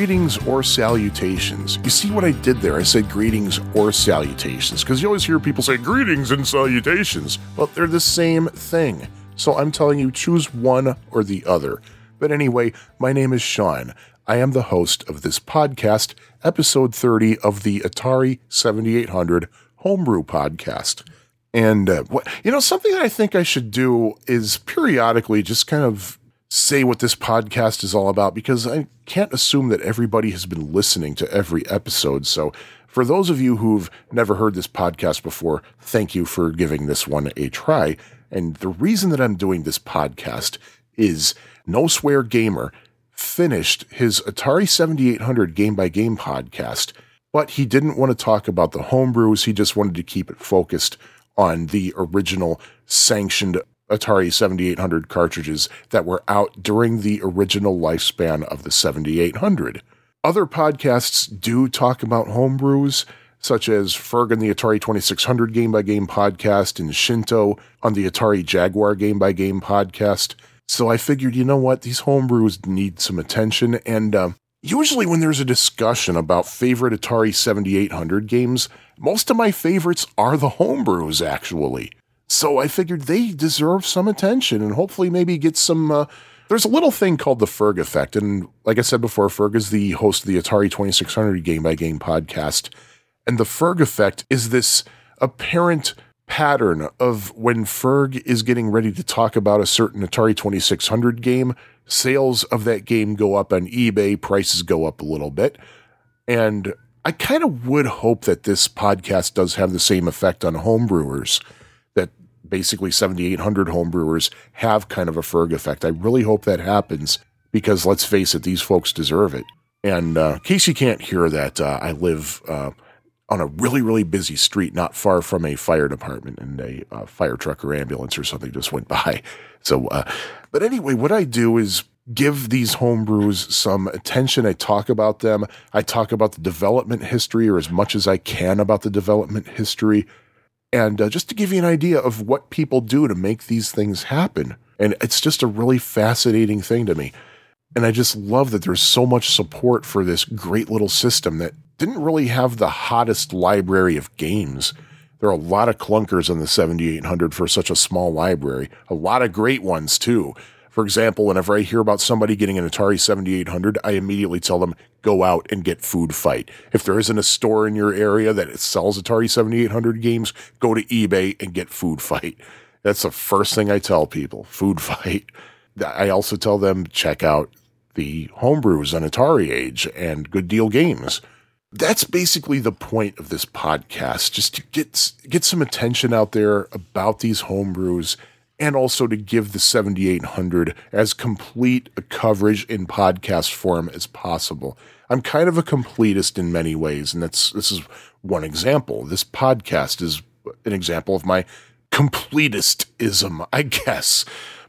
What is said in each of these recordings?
Greetings or salutations. You see what I did there? I said greetings or salutations because you always hear people say greetings and salutations. Well, they're the same thing. So I'm telling you, choose one or the other. But anyway, my name is Sean. I am the host of this podcast, episode 30 of the Atari 7800 Homebrew Podcast. And uh, what you know, something that I think I should do is periodically just kind of say what this podcast is all about because I can't assume that everybody has been listening to every episode. So, for those of you who've never heard this podcast before, thank you for giving this one a try. And the reason that I'm doing this podcast is No Swear Gamer finished his Atari 7800 game by game podcast, but he didn't want to talk about the homebrews. He just wanted to keep it focused on the original sanctioned Atari 7800 cartridges that were out during the original lifespan of the 7800. Other podcasts do talk about homebrews, such as Ferg and the Atari 2600 Game by Game podcast and Shinto on the Atari Jaguar Game by Game podcast. So I figured, you know what, these homebrews need some attention. And uh, usually, when there's a discussion about favorite Atari 7800 games, most of my favorites are the homebrews, actually. So I figured they deserve some attention and hopefully maybe get some. Uh, there's a little thing called the Ferg effect. And like I said before, Ferg is the host of the Atari 2600 Game by Game podcast. And the Ferg effect is this apparent pattern of when Ferg is getting ready to talk about a certain Atari 2600 game, sales of that game go up on eBay, prices go up a little bit. And I kind of would hope that this podcast does have the same effect on homebrewers basically 7,800 homebrewers have kind of a Ferg effect. I really hope that happens because let's face it, these folks deserve it. And uh, in case you can't hear that, uh, I live uh, on a really, really busy street not far from a fire department, and a uh, fire truck or ambulance or something just went by. So, uh, but anyway, what I do is give these homebrews some attention. I talk about them. I talk about the development history, or as much as I can about the development history. And uh, just to give you an idea of what people do to make these things happen. And it's just a really fascinating thing to me. And I just love that there's so much support for this great little system that didn't really have the hottest library of games. There are a lot of clunkers on the 7800 for such a small library, a lot of great ones too. For example, whenever I hear about somebody getting an Atari 7800, I immediately tell them, go out and get Food Fight. If there isn't a store in your area that sells Atari 7800 games, go to eBay and get Food Fight. That's the first thing I tell people Food Fight. I also tell them, check out the homebrews on Atari Age and Good Deal Games. That's basically the point of this podcast, just to get get some attention out there about these homebrews and also to give the 7800 as complete a coverage in podcast form as possible. I'm kind of a completist in many ways, and that's this is one example. This podcast is an example of my completistism, I guess.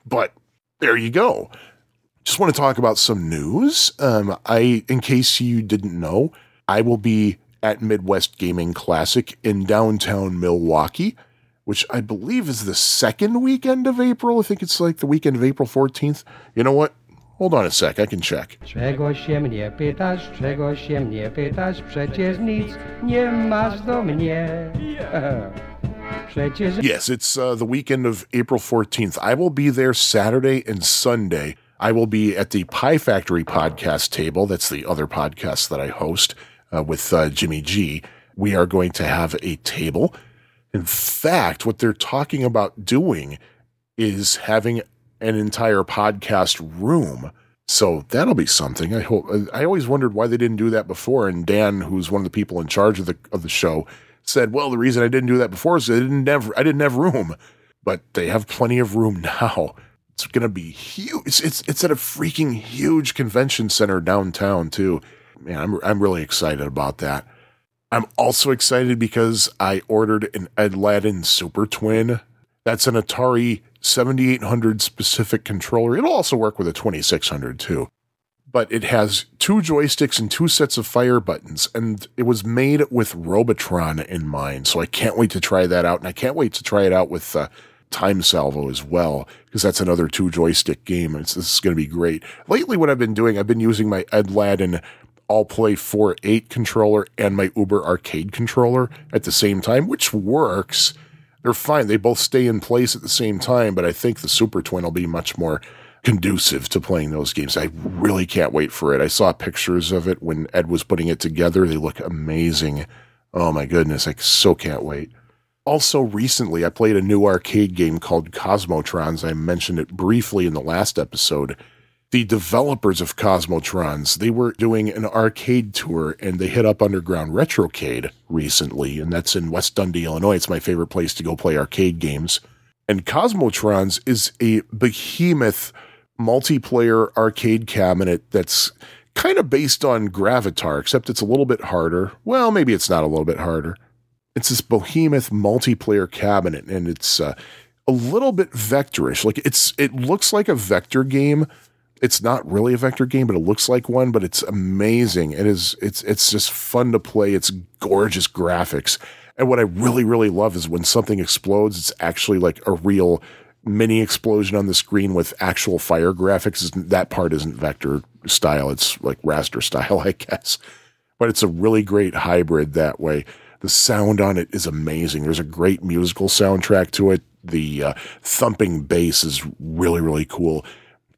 But there you go. Just want to talk about some news. Um, I, in case you didn't know, I will be at Midwest Gaming Classic in downtown Milwaukee which I believe is the second weekend of April. I think it's like the weekend of April 14th. You know what? Hold on a sec, I can check. Czego się mnie pytasz, czego się mnie pytasz, przecież nic nie masz do mnie. Yes, it's uh, the weekend of April 14th. I will be there Saturday and Sunday. I will be at the Pie Factory podcast table. That's the other podcast that I host uh, with uh, Jimmy G. We are going to have a table in fact, what they're talking about doing is having an entire podcast room. So that'll be something. I hope. I always wondered why they didn't do that before. And Dan, who's one of the people in charge of the of the show, said, "Well, the reason I didn't do that before is I didn't have I didn't have room, but they have plenty of room now. It's going to be huge. It's, it's it's at a freaking huge convention center downtown too. Man, I'm I'm really excited about that. I'm also excited because I ordered an Aladdin Super Twin. That's an Atari 7800 specific controller. It'll also work with a 2600 too. But it has two joysticks and two sets of fire buttons, and it was made with Robotron in mind. So I can't wait to try that out, and I can't wait to try it out with uh, Time Salvo as well, because that's another two joystick game. It's, this is going to be great. Lately, what I've been doing, I've been using my Edladdin All Play 4 8 controller and my Uber Arcade controller at the same time, which works. They're fine. They both stay in place at the same time, but I think the Super Twin will be much more conducive to playing those games. I really can't wait for it. I saw pictures of it when Ed was putting it together. They look amazing. Oh my goodness, I so can't wait. Also, recently, I played a new arcade game called Cosmotrons. I mentioned it briefly in the last episode. The developers of Cosmotrons, they were doing an arcade tour and they hit up Underground Retrocade recently, and that's in West Dundee, Illinois. It's my favorite place to go play arcade games. And Cosmotrons is a behemoth multiplayer arcade cabinet that's kind of based on Gravitar, except it's a little bit harder. Well, maybe it's not a little bit harder. It's this behemoth multiplayer cabinet, and it's uh, a little bit vectorish. Like it's, it looks like a vector game. It's not really a vector game, but it looks like one. But it's amazing. It is. It's it's just fun to play. It's gorgeous graphics. And what I really, really love is when something explodes, it's actually like a real mini explosion on the screen with actual fire graphics. That part isn't vector style. It's like raster style, I guess. But it's a really great hybrid that way. The sound on it is amazing. There's a great musical soundtrack to it. The uh, thumping bass is really, really cool.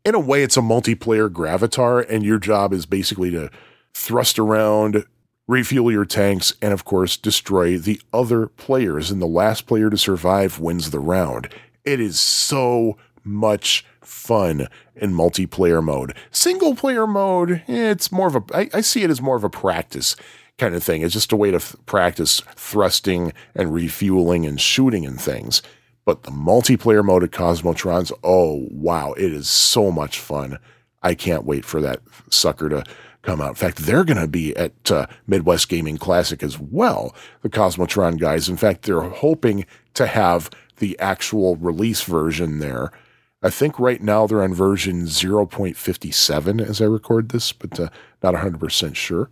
In a way, it's a multiplayer Gravitar, and your job is basically to thrust around, refuel your tanks, and of course, destroy the other players. And the last player to survive wins the round. It is so much fun in multiplayer mode. Single player mode, eh, it's more of a, I, I see it as more of a practice kind of thing. It's just a way to f- practice thrusting and refueling and shooting and things. But the multiplayer mode of Cosmotrons, oh wow, it is so much fun. I can't wait for that sucker to come out. In fact, they're going to be at uh, Midwest Gaming Classic as well, the Cosmotron guys. In fact, they're hoping to have the actual release version there. I think right now they're on version 0.57 as I record this, but uh, not 100% sure.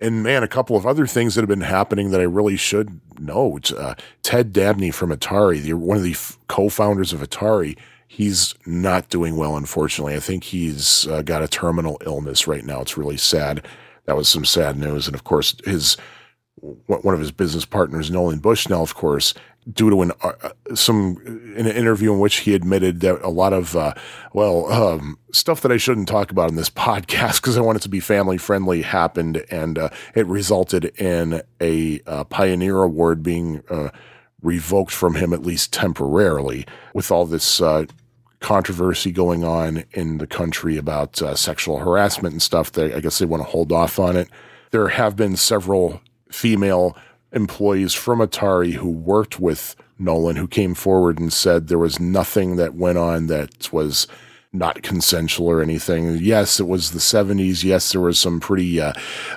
And man, a couple of other things that have been happening that I really should know. Uh, Ted Dabney from Atari, the, one of the f- co-founders of Atari, he's not doing well, unfortunately. I think he's uh, got a terminal illness right now. It's really sad. That was some sad news. And of course, his one of his business partners, Nolan Bushnell, of course, due to an uh, some in an interview in which he admitted that a lot of uh, well um, stuff that I shouldn't talk about in this podcast because I want it to be family friendly happened and uh, it resulted in a uh, Pioneer Award being uh, revoked from him at least temporarily with all this uh, controversy going on in the country about sexual harassment and stuff. They, I guess they want to hold off on it. There have been several female employees from Atari who worked with Nolan who came forward and said there was nothing that went on that was not consensual or anything. Yes, it was the 70s. Yes, there was some pretty uh,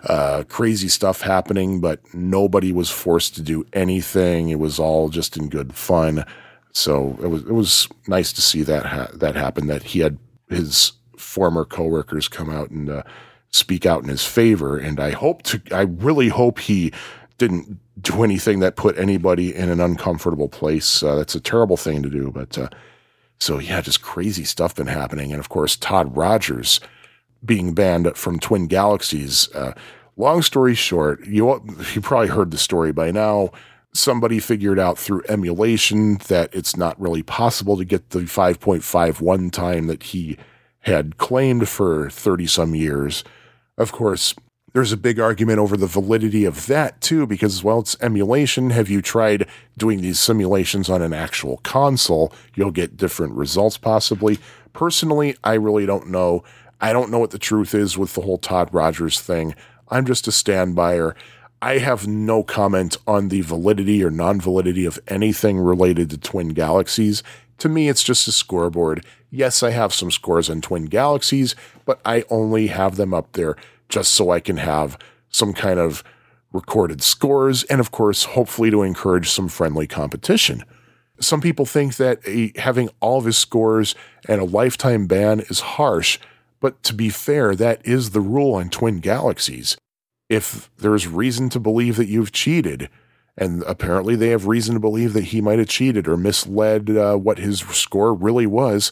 uh, crazy stuff happening, but nobody was forced to do anything. It was all just in good fun. So it was it was nice to see that ha- that happen. That he had his former coworkers come out and uh, speak out in his favor. And I hope to, I really hope he didn't do anything that put anybody in an uncomfortable place. Uh, that's a terrible thing to do. But uh, so, yeah, just crazy stuff been happening. And of course, Todd Rogers being banned from Twin Galaxies. Uh, long story short, you, you probably heard the story by now. Somebody figured out through emulation that it's not really possible to get the 5.51 time that he had claimed for 30 some years. Of course, there's a big argument over the validity of that too, because, well, it's emulation. Have you tried doing these simulations on an actual console? You'll get different results possibly. Personally, I really don't know. I don't know what the truth is with the whole Todd Rogers thing. I'm just a standbyer. I have no comment on the validity or non validity of anything related to Twin Galaxies. To me, it's just a scoreboard. Yes, I have some scores on Twin Galaxies, but I only have them up there just so I can have some kind of recorded scores and, of course, hopefully to encourage some friendly competition. Some people think that a, having all of his scores and a lifetime ban is harsh, but to be fair, that is the rule on Twin Galaxies. If there's reason to believe that you've cheated And apparently, they have reason to believe that he might have cheated or misled uh, what his score really was.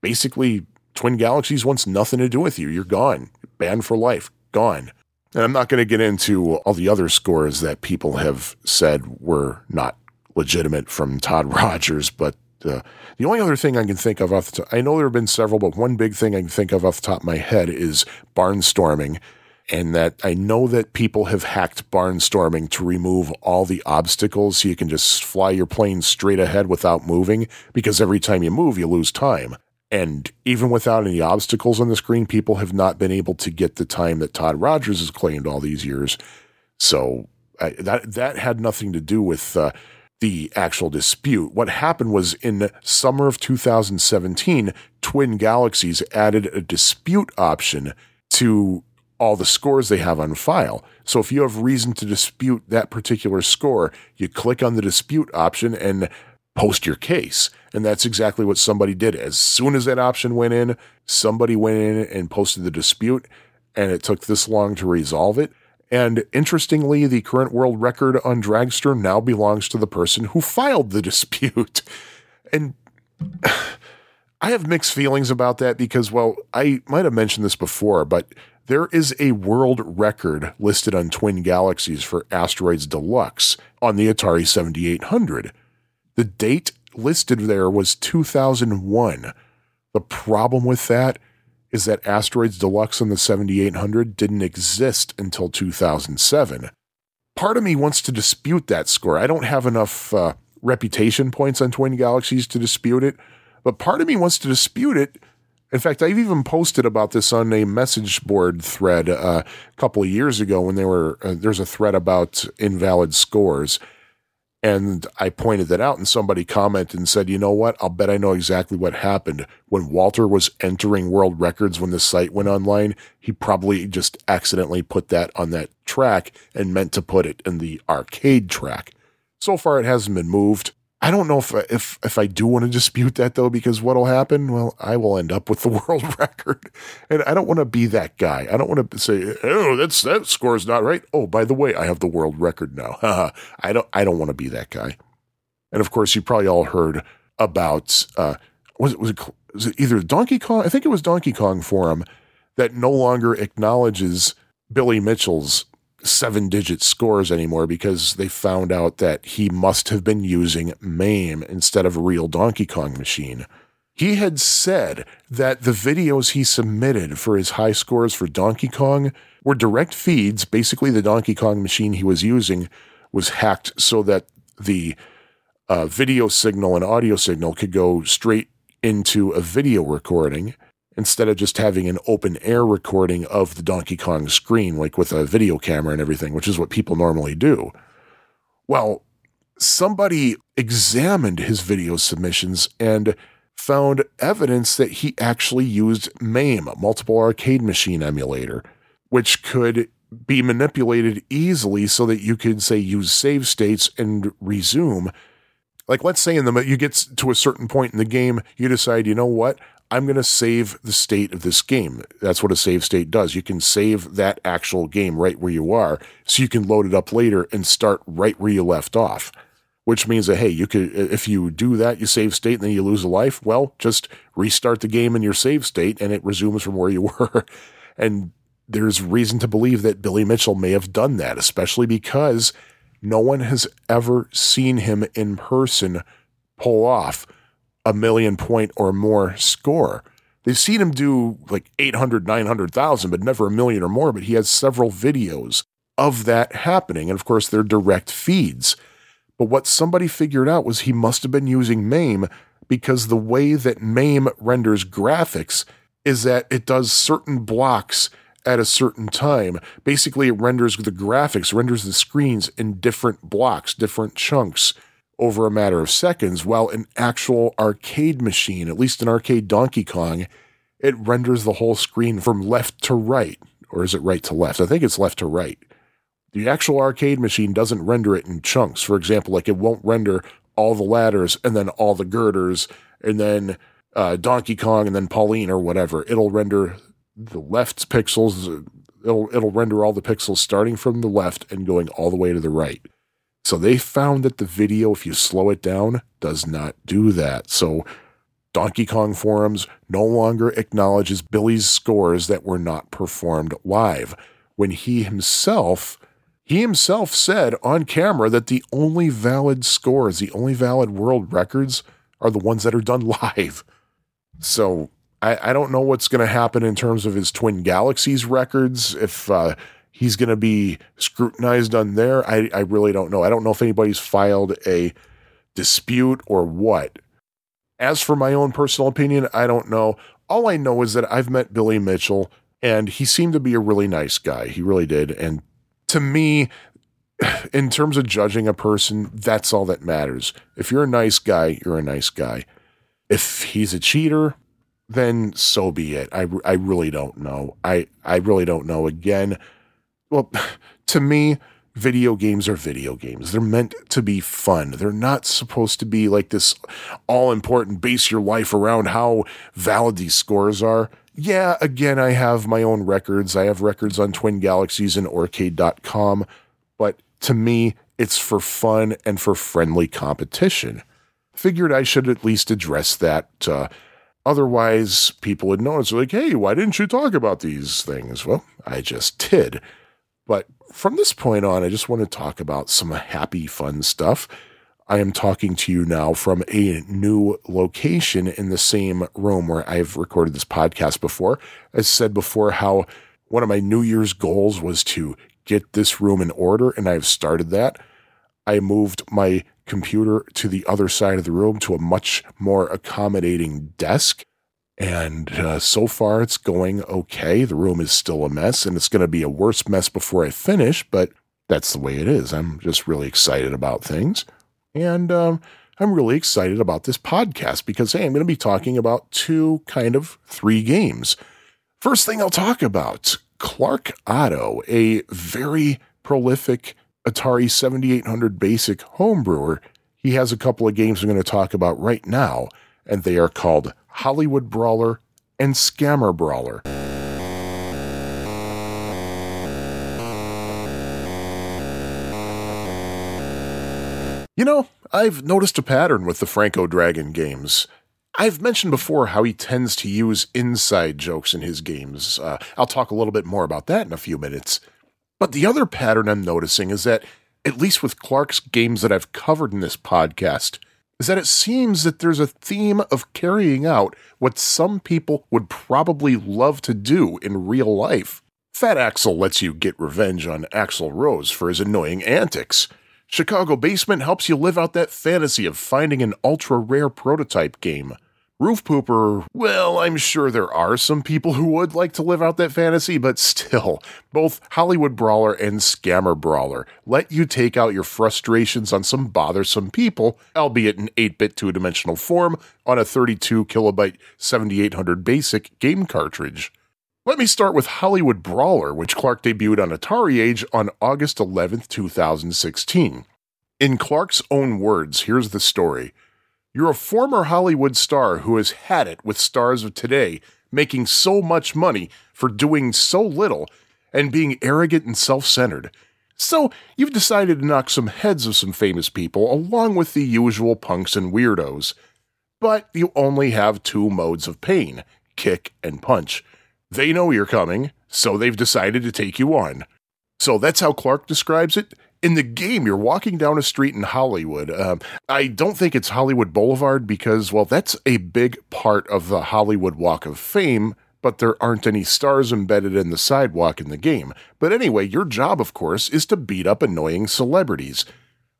Basically, Twin Galaxies wants nothing to do with you. You're gone, banned for life, gone. And I'm not going to get into all the other scores that people have said were not legitimate from Todd Rogers, but uh, the only other thing I can think of off the top, I know there have been several, but one big thing I can think of off the top of my head is barnstorming. And that I know that people have hacked barnstorming to remove all the obstacles so you can just fly your plane straight ahead without moving because every time you move, you lose time. And even without any obstacles on the screen, people have not been able to get the time that Todd Rogers has claimed all these years. So I, that that had nothing to do with uh, the actual dispute. What happened was in summer of 2017, Twin Galaxies added a dispute option to all the scores they have on file. So if you have reason to dispute that particular score, you click on the dispute option and post your case. And that's exactly what somebody did. As soon as that option went in, somebody went in and posted the dispute, and it took this long to resolve it. And interestingly, the current world record on Dragster now belongs to the person who filed the dispute. And I have mixed feelings about that because, well, I might have mentioned this before, but there is a world record listed on Twin Galaxies for Asteroids Deluxe on the Atari 7800. The date listed there was 2001. The problem with that is that Asteroids Deluxe on the 7800 didn't exist until 2007. Part of me wants to dispute that score. I don't have enough uh, reputation points on Twin Galaxies to dispute it, but part of me wants to dispute it. In fact, I've even posted about this on a message board thread uh, a couple of years ago when they were uh, there's a thread about invalid scores and I pointed that out, and somebody commented and said, You know what? I'll bet I know exactly what happened. When Walter was entering world records when the site went online, he probably just accidentally put that on that track and meant to put it in the arcade track. So far, it hasn't been moved. I don't know if if if I do want to dispute that though, because what'll happen? Well, I will end up with the world record, and I don't want to be that guy. I don't want to say, "Oh, that's that score's not right." Oh, by the way, I have the world record now. I don't. I don't want to be that guy. And of course, you probably all heard about uh, was it was it, was it either Donkey Kong? I think it was Donkey Kong Forum that no longer acknowledges Billy Mitchell's seven digit scores anymore because they found out that he must have been using MAME instead of a real Donkey Kong machine. He had said that the videos he submitted for his high scores for Donkey Kong were direct feeds. Basically, the Donkey Kong machine he was using was hacked so that the uh, video signal and audio signal could go straight into a video recording instead of just having an open air recording of the Donkey Kong screen, like with a video camera and everything, which is what people normally do. Well, somebody examined his video submissions and found evidence that he actually used MAME, Multiple Arcade Machine Emulator, which could be manipulated easily so that you could, say, use save states and resume. Like, let's say in the you get to a certain point in the game, you decide, you know what, I'm going to save the state of this game. That's what a save state does. You can save that actual game right where you are so you can load it up later and start right where you left off. Which means that, hey, you could, if you do that, you save state and then you lose a life. Well, just restart the game in your save state and it resumes from where you were. and there's reason to believe that Billy Mitchell may have done that, especially because no one has ever seen him in person pull off a million point or more score. They've seen him do like 800, 900,000, but never a million or more. But he has several videos of that happening. And of course, they're direct feeds. But what somebody figured out was he must have been using MAME because the way that MAME renders graphics is that it does certain blocks at a certain time. Basically, it renders the graphics, renders the screens in different blocks, different chunks over a matter of seconds, while an actual arcade machine, at least an arcade Donkey Kong, it renders the whole screen from left to right. Or is it right to left? I think it's left to right. The actual arcade machine doesn't render it in chunks. For example, like it won't render all the ladders and then all the girders and then uh, Donkey Kong and then Pauline or whatever. It'll render the left pixels. It'll it'll render all the pixels starting from the left and going all the way to the right. So they found that the video, if you slow it down, does not do that. So Donkey Kong Forums no longer acknowledges Billy's scores that were not performed live when he himself he himself said on camera that the only valid scores, the only valid world records are the ones that are done live. So I, I don't know what's going to happen in terms of his Twin Galaxies records. If uh, he's going to be scrutinized on there, I, I really don't know. I don't know if anybody's filed a dispute or what. As for my own personal opinion, I don't know. All I know is that I've met Billy Mitchell and he seemed to be a really nice guy. He really did. And to me, in terms of judging a person, that's all that matters. If you're a nice guy, you're a nice guy. If he's a cheater, then so be it. I, I really don't know. I, I really don't know. Again, well, to me, video games are video games. They're meant to be fun. They're not supposed to be like this all important base your life around how valid these scores are. Yeah, again, I have my own records. I have records on Twin Galaxies and Aurcade.com, but to me, it's for fun and for friendly competition. Figured I should at least address that. Uh, otherwise, people would notice, like, hey, why didn't you talk about these things? Well, I just did. But from this point on, I just want to talk about some happy, fun stuff. I am talking to you now from a new location in the same room where I've recorded this podcast before. I said before how one of my New Year's goals was to get this room in order, and I've started that. I moved my computer to the other side of the room to a much more accommodating desk. And uh, so far, it's going okay. The room is still a mess, and it's going to be a worse mess before I finish, but that's the way it is. I'm just really excited about things. And um, I'm really excited about this podcast because, hey, I'm going to be talking about two kind of three games. First thing I'll talk about Clark Otto, a very prolific Atari 7800 basic homebrewer. He has a couple of games I'm going to talk about right now, and they are called Hollywood Brawler, and Scammer Brawler. You know, I've noticed a pattern with the Franco Dragon games. I've mentioned before how he tends to use inside jokes in his games. Uh, I'll talk a little bit more about that in a few minutes. But the other pattern I'm noticing is that, at least with Clark's games that I've covered in this podcast, is that it seems that there's a theme of carrying out what some people would probably love to do in real life. Fat Axel lets you get revenge on Axl Rose for his annoying antics. Chicago Basement helps you live out that fantasy of finding an ultra rare prototype game. Roof Pooper, well, I'm sure there are some people who would like to live out that fantasy, but still, both Hollywood Brawler and Scammer Brawler let you take out your frustrations on some bothersome people, albeit in 8 bit two dimensional form, on a 32 kilobyte 7800 basic game cartridge. Let me start with Hollywood Brawler, which Clark debuted on Atari Age on August 11, 2016. In Clark's own words, here's the story. You're a former Hollywood star who has had it with stars of today, making so much money for doing so little and being arrogant and self centered. So, you've decided to knock some heads of some famous people along with the usual punks and weirdos. But you only have two modes of pain kick and punch. They know you're coming, so they've decided to take you on. So that's how Clark describes it in the game, you're walking down a street in Hollywood. Um, I don't think it's Hollywood Boulevard because, well, that's a big part of the Hollywood Walk of Fame, but there aren't any stars embedded in the sidewalk in the game. But anyway, your job, of course, is to beat up annoying celebrities.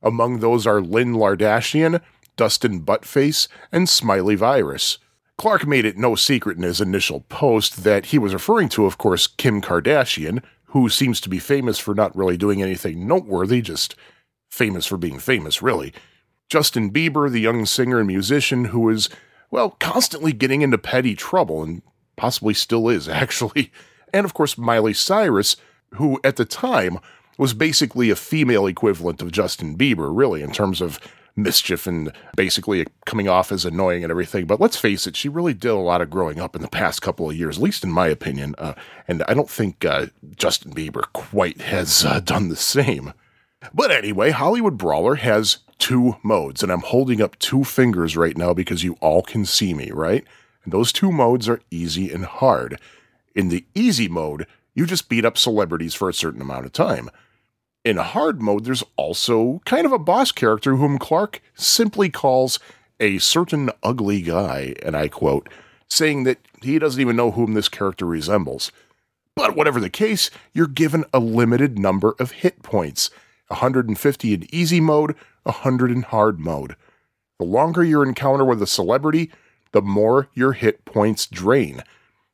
Among those are Lynn Lardashian, Dustin Buttface, and Smiley Virus. Clark made it no secret in his initial post that he was referring to, of course, Kim Kardashian, who seems to be famous for not really doing anything noteworthy, just famous for being famous, really. Justin Bieber, the young singer and musician who is, well, constantly getting into petty trouble and possibly still is, actually. And of course, Miley Cyrus, who at the time was basically a female equivalent of Justin Bieber, really, in terms of mischief and basically coming off as annoying and everything. But let's face it, she really did a lot of growing up in the past couple of years, at least in my opinion. Uh, and I don't think uh, Justin Bieber quite has uh, done the same. But anyway, Hollywood Brawler has two modes, and I'm holding up two fingers right now because you all can see me, right? And those two modes are easy and hard. In the easy mode, you just beat up celebrities for a certain amount of time. In hard mode, there's also kind of a boss character whom Clark simply calls a certain ugly guy, and I quote, saying that he doesn't even know whom this character resembles. But whatever the case, you're given a limited number of hit points 150 in easy mode, 100 in hard mode. The longer your encounter with a celebrity, the more your hit points drain.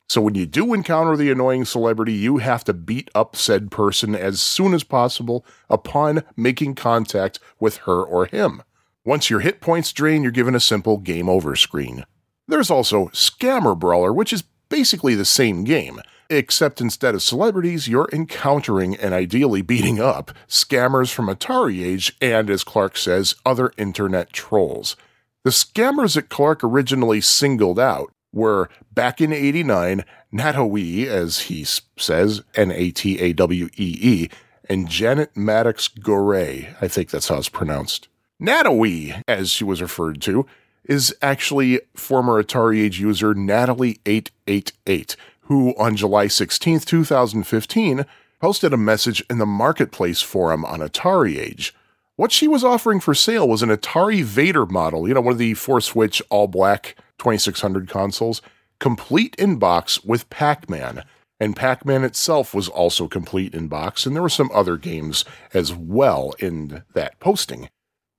So when you do encounter the annoying celebrity, you have to beat up said person as soon as possible upon making contact with her or him. Once your hit points drain, you're given a simple game over screen. There's also Scammer Brawler, which is basically the same game, except instead of celebrities, you're encountering and ideally beating up scammers from Atari Age and, as Clark says, other internet trolls. The scammers that Clark originally singled out were back in 89, Natawee, as he says, N A T A W E E, and Janet Maddox Goray. I think that's how it's pronounced. Natawee, as she was referred to, is actually former Atari Age user Natalie888, who on July 16, 2015, posted a message in the Marketplace forum on Atari Age. What she was offering for sale was an Atari Vader model, you know, one of the four switch all black 2600 consoles, complete in box with Pac Man. And Pac Man itself was also complete in box, and there were some other games as well in that posting.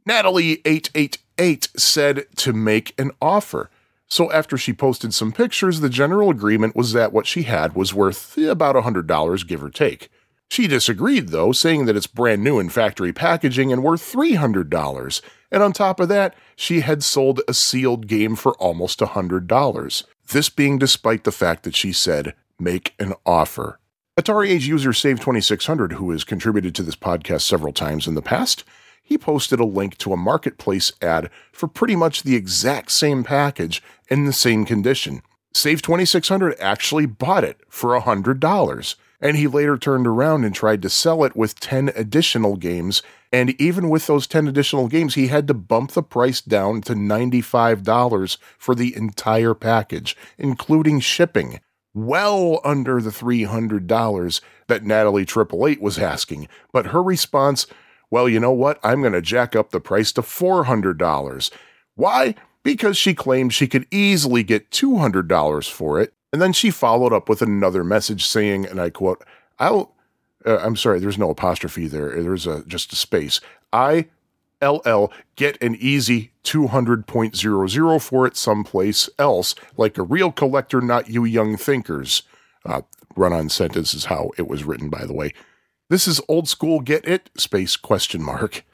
Natalie888 said to make an offer. So after she posted some pictures, the general agreement was that what she had was worth about $100, give or take. She disagreed, though, saying that it's brand new in factory packaging and worth $300. And on top of that, she had sold a sealed game for almost $100. This being despite the fact that she said, make an offer. Atari Age user Save2600, who has contributed to this podcast several times in the past, he posted a link to a marketplace ad for pretty much the exact same package in the same condition. Save2600 actually bought it for $100 and he later turned around and tried to sell it with 10 additional games. And even with those 10 additional games, he had to bump the price down to $95 for the entire package, including shipping, well under the $300 that Natalie Triple Eight was asking. But her response, well, you know what? I'm going to jack up the price to $400. Why? Because she claimed she could easily get $200 for it and then she followed up with another message saying, and I quote, I'll, uh, I'm sorry, there's no apostrophe there. There's a, just a space. I, LL, get an easy 200.00 for it someplace else, like a real collector, not you young thinkers. Uh, run on sentence is how it was written, by the way. This is old school, get it? Space question mark.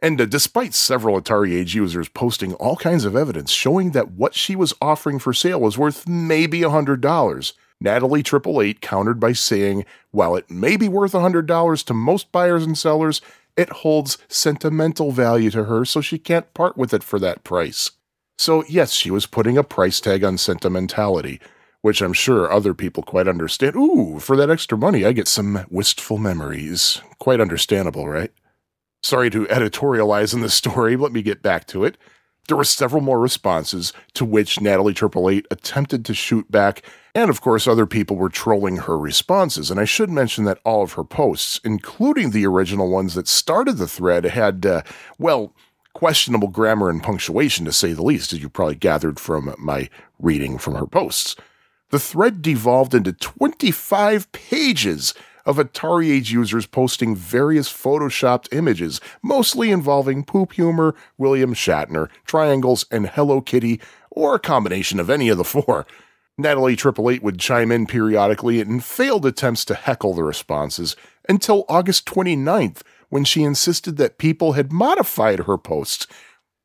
And uh, despite several Atari Age users posting all kinds of evidence showing that what she was offering for sale was worth maybe $100, Natalie Triple Eight countered by saying, while it may be worth $100 to most buyers and sellers, it holds sentimental value to her, so she can't part with it for that price. So, yes, she was putting a price tag on sentimentality, which I'm sure other people quite understand. Ooh, for that extra money, I get some wistful memories. Quite understandable, right? Sorry to editorialize in this story, let me get back to it. There were several more responses to which Natalie Triple Eight attempted to shoot back, and of course, other people were trolling her responses. And I should mention that all of her posts, including the original ones that started the thread, had, uh, well, questionable grammar and punctuation to say the least, as you probably gathered from my reading from her posts. The thread devolved into 25 pages of Atari Age users posting various photoshopped images, mostly involving poop humor, William Shatner, triangles, and Hello Kitty, or a combination of any of the four. Natalie Triple Eight would chime in periodically in failed attempts to heckle the responses until August 29th, when she insisted that people had modified her posts.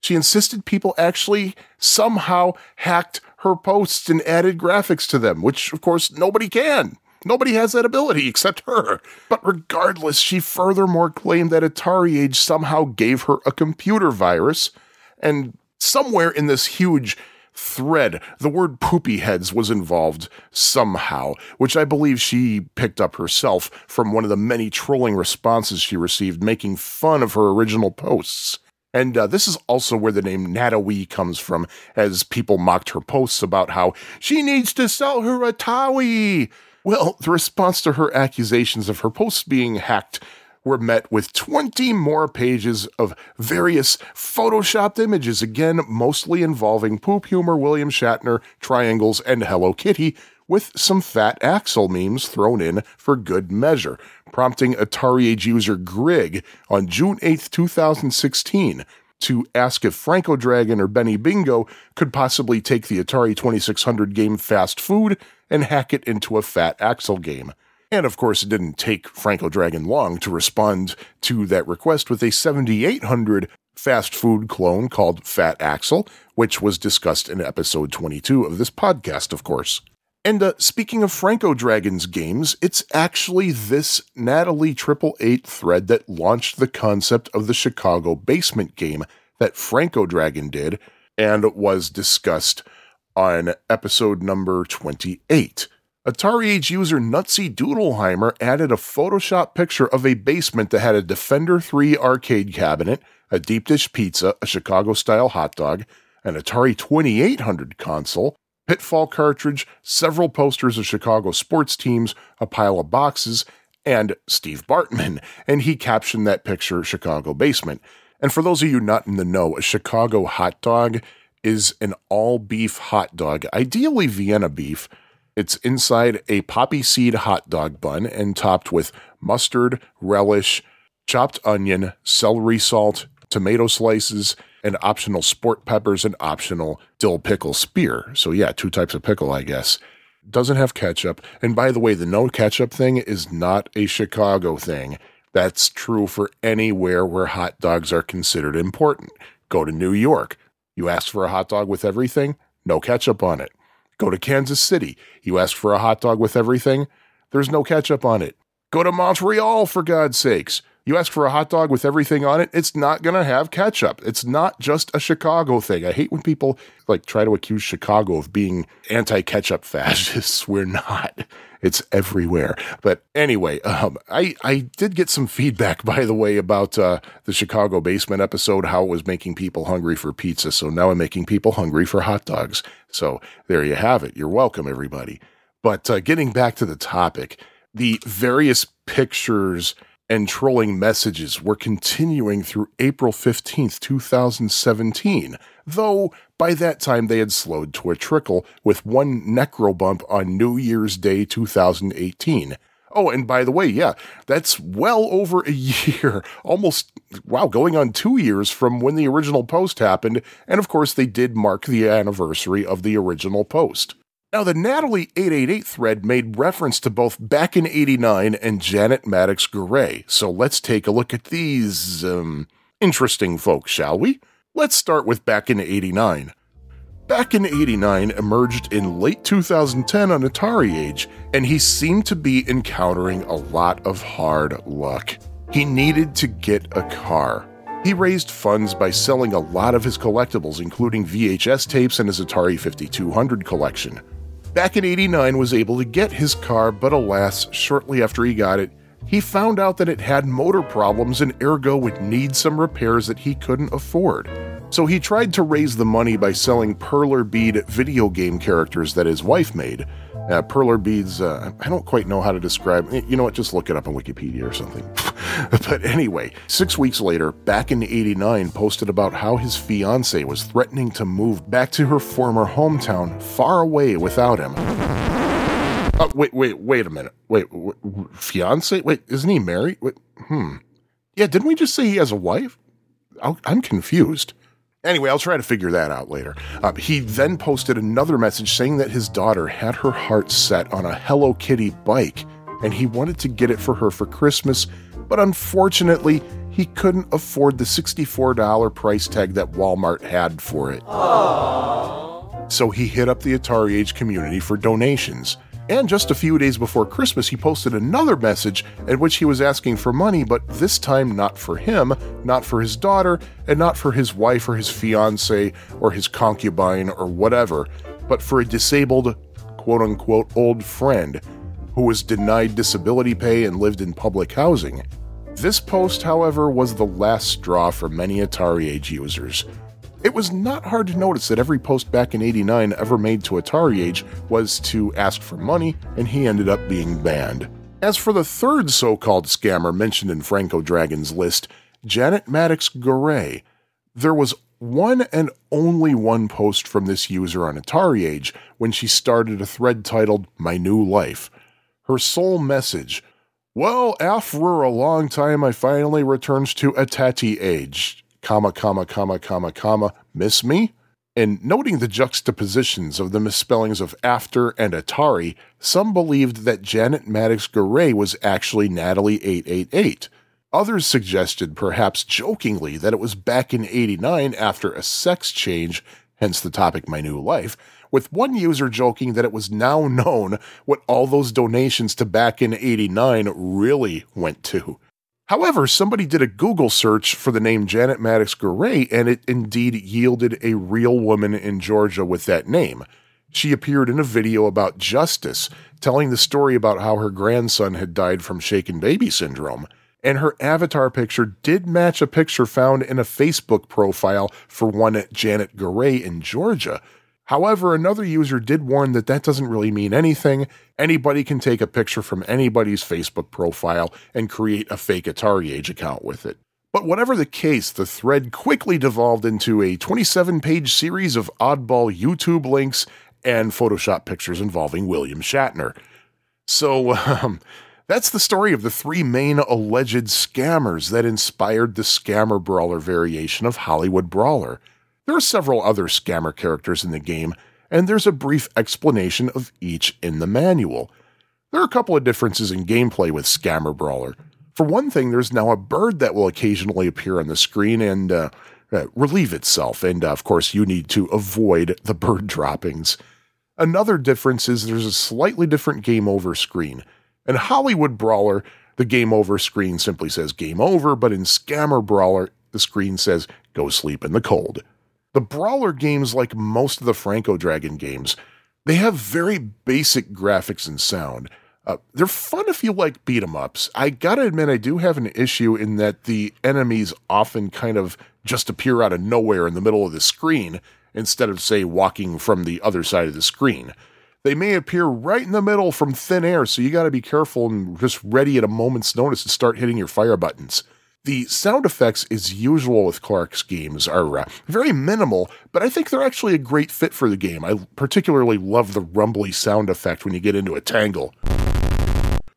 She insisted people actually somehow hacked her posts and added graphics to them, which, of course, nobody can. Nobody has that ability except her. But regardless, she furthermore claimed that Atari Age somehow gave her a computer virus, and somewhere in this huge thread, the word poopy heads was involved somehow, which I believe she picked up herself from one of the many trolling responses she received making fun of her original posts. And uh, this is also where the name Natalie comes from, as people mocked her posts about how she needs to sell her Atari. Well, the response to her accusations of her posts being hacked were met with 20 more pages of various photoshopped images, again, mostly involving poop humor, William Shatner, triangles, and Hello Kitty, with some fat Axel memes thrown in for good measure, prompting Atari Age user Grig on June 8, 2016, to ask if Franco Dragon or Benny Bingo could possibly take the Atari 2600 game Fast Food and hack it into a Fat Axel game. And of course, it didn't take Franco Dragon long to respond to that request with a 7800 fast food clone called Fat Axel, which was discussed in episode 22 of this podcast, of course. And uh, speaking of Franco Dragon's games, it's actually this Natalie Triple Eight thread that launched the concept of the Chicago basement game that Franco Dragon did and was discussed on episode number 28. Atari Age user Nutsy Doodleheimer added a Photoshop picture of a basement that had a Defender 3 arcade cabinet, a deep dish pizza, a Chicago style hot dog, an Atari 2800 console, Pitfall cartridge, several posters of Chicago sports teams, a pile of boxes, and Steve Bartman. And he captioned that picture Chicago Basement. And for those of you not in the know, a Chicago hot dog is an all beef hot dog, ideally Vienna beef it's inside a poppy seed hot dog bun and topped with mustard, relish, chopped onion, celery salt, tomato slices, and optional sport peppers and optional dill pickle spear. So, yeah, two types of pickle, I guess. Doesn't have ketchup. And by the way, the no ketchup thing is not a Chicago thing. That's true for anywhere where hot dogs are considered important. Go to New York. You ask for a hot dog with everything, no ketchup on it. Go to Kansas City. You ask for a hot dog with everything, there's no ketchup on it. Go to Montreal, for God's sakes. You ask for a hot dog with everything on it, it's not going to have ketchup. It's not just a Chicago thing. I hate when people like try to accuse Chicago of being anti-ketchup fascists. We're not. It's everywhere. But anyway, um, I I did get some feedback, by the way, about uh, the Chicago basement episode, how it was making people hungry for pizza. So now I'm making people hungry for hot dogs. So there you have it. You're welcome, everybody. But uh, getting back to the topic, the various pictures and trolling messages were continuing through April 15th, 2017, though by that time they had slowed to a trickle with one necro bump on New Year's Day 2018. Oh, and by the way, yeah, that's well over a year, almost, wow, going on two years from when the original post happened, and of course they did mark the anniversary of the original post. Now, the Natalie 888 thread made reference to both Back in 89 and Janet Maddox Garay, so let's take a look at these, um, interesting folks, shall we? Let's start with Back in 89. Back in 89 emerged in late 2010 on Atari Age, and he seemed to be encountering a lot of hard luck. He needed to get a car. He raised funds by selling a lot of his collectibles, including VHS tapes and his Atari 5200 collection. Back in 89 was able to get his car, but alas, shortly after he got it, he found out that it had motor problems and ergo would need some repairs that he couldn't afford. So he tried to raise the money by selling perler bead video game characters that his wife made. Uh, perler beads, uh, I don't quite know how to describe. You know what? Just look it up on Wikipedia or something. but anyway, six weeks later, back in 89, posted about how his fiance was threatening to move back to her former hometown far away without him. Oh, wait, wait, wait a minute. Wait, wait fiance? Wait, isn't he married? Wait, hmm. Yeah, didn't we just say he has a wife? I'm confused. Anyway, I'll try to figure that out later. Uh, he then posted another message saying that his daughter had her heart set on a Hello Kitty bike and he wanted to get it for her for Christmas, but unfortunately, he couldn't afford the $64 price tag that Walmart had for it. Aww. So he hit up the Atari Age community for donations. And just a few days before Christmas, he posted another message in which he was asking for money, but this time not for him, not for his daughter, and not for his wife or his fiance or his concubine or whatever, but for a disabled, quote unquote, old friend who was denied disability pay and lived in public housing. This post, however, was the last straw for many Atari Age users. It was not hard to notice that every post back in 89 ever made to Atari Age was to ask for money, and he ended up being banned. As for the third so called scammer mentioned in Franco Dragon's list, Janet Maddox Garay, there was one and only one post from this user on Atari Age when she started a thread titled My New Life. Her sole message well, after a long time, I finally returns to Atati age comma, comma, comma, comma, comma, miss me? In noting the juxtapositions of the misspellings of after and Atari, some believed that Janet Maddox Garay was actually Natalie 888. Others suggested, perhaps jokingly, that it was back in 89 after a sex change, hence the topic My New Life, with one user joking that it was now known what all those donations to back in 89 really went to. However, somebody did a Google search for the name Janet Maddox Garay, and it indeed yielded a real woman in Georgia with that name. She appeared in a video about justice, telling the story about how her grandson had died from shaken baby syndrome. And her avatar picture did match a picture found in a Facebook profile for one Janet Garay in Georgia, However, another user did warn that that doesn't really mean anything. Anybody can take a picture from anybody's Facebook profile and create a fake Atari Age account with it. But whatever the case, the thread quickly devolved into a 27 page series of oddball YouTube links and Photoshop pictures involving William Shatner. So, um, that's the story of the three main alleged scammers that inspired the Scammer Brawler variation of Hollywood Brawler. There are several other scammer characters in the game, and there's a brief explanation of each in the manual. There are a couple of differences in gameplay with Scammer Brawler. For one thing, there's now a bird that will occasionally appear on the screen and uh, uh, relieve itself, and uh, of course, you need to avoid the bird droppings. Another difference is there's a slightly different game over screen. In Hollywood Brawler, the game over screen simply says game over, but in Scammer Brawler, the screen says go sleep in the cold. The Brawler games, like most of the Franco Dragon games, they have very basic graphics and sound. Uh, they're fun if you like beat 'em ups. I gotta admit, I do have an issue in that the enemies often kind of just appear out of nowhere in the middle of the screen instead of, say, walking from the other side of the screen. They may appear right in the middle from thin air, so you gotta be careful and just ready at a moment's notice to start hitting your fire buttons. The sound effects, as usual with Clark's games, are uh, very minimal, but I think they're actually a great fit for the game. I particularly love the rumbly sound effect when you get into a tangle.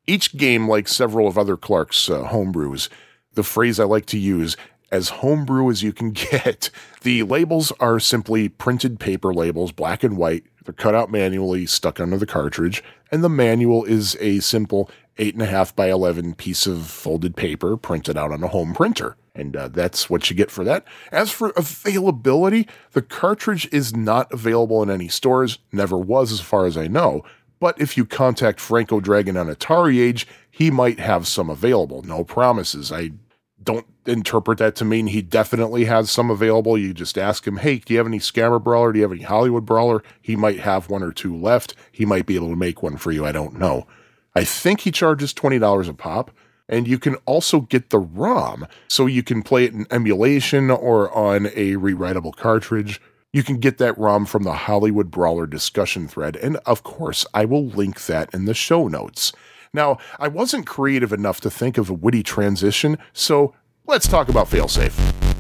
Each game, like several of other Clark's uh, homebrews, the phrase I like to use, as homebrew as you can get. The labels are simply printed paper labels, black and white. They're cut out manually, stuck under the cartridge, and the manual is a simple 8.5 by 11 piece of folded paper printed out on a home printer. And uh, that's what you get for that. As for availability, the cartridge is not available in any stores, never was as far as I know. But if you contact Franco Dragon on Atari Age, he might have some available. No promises. I don't interpret that to mean he definitely has some available. You just ask him, hey, do you have any Scammer Brawler? Do you have any Hollywood Brawler? He might have one or two left. He might be able to make one for you. I don't know. I think he charges $20 a pop. And you can also get the ROM, so you can play it in emulation or on a rewritable cartridge. You can get that ROM from the Hollywood Brawler discussion thread, and of course, I will link that in the show notes. Now, I wasn't creative enough to think of a witty transition, so let's talk about failsafe.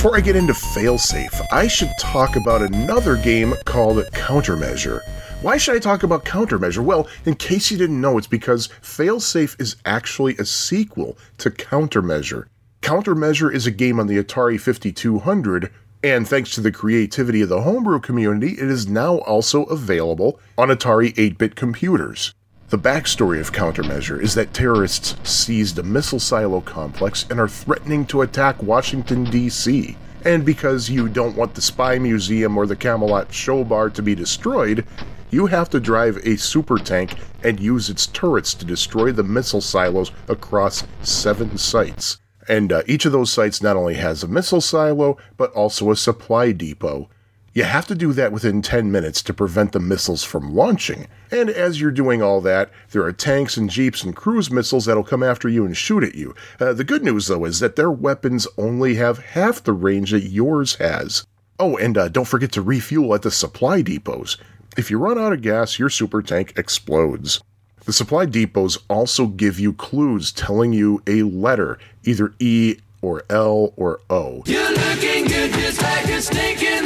Before I get into failsafe, I should talk about another game called Countermeasure. Why should I talk about Countermeasure? Well, in case you didn't know, it's because Failsafe is actually a sequel to Countermeasure. Countermeasure is a game on the Atari 5200, and thanks to the creativity of the homebrew community, it is now also available on Atari 8 bit computers. The backstory of Countermeasure is that terrorists seized a missile silo complex and are threatening to attack Washington, D.C. And because you don't want the Spy Museum or the Camelot Show Bar to be destroyed, you have to drive a super tank and use its turrets to destroy the missile silos across seven sites. And uh, each of those sites not only has a missile silo, but also a supply depot. You have to do that within 10 minutes to prevent the missiles from launching. And as you're doing all that, there are tanks and jeeps and cruise missiles that'll come after you and shoot at you. Uh, the good news, though, is that their weapons only have half the range that yours has. Oh, and uh, don't forget to refuel at the supply depots. If you run out of gas, your super tank explodes. The supply depots also give you clues telling you a letter, either E or L or O. You're looking good just like grass.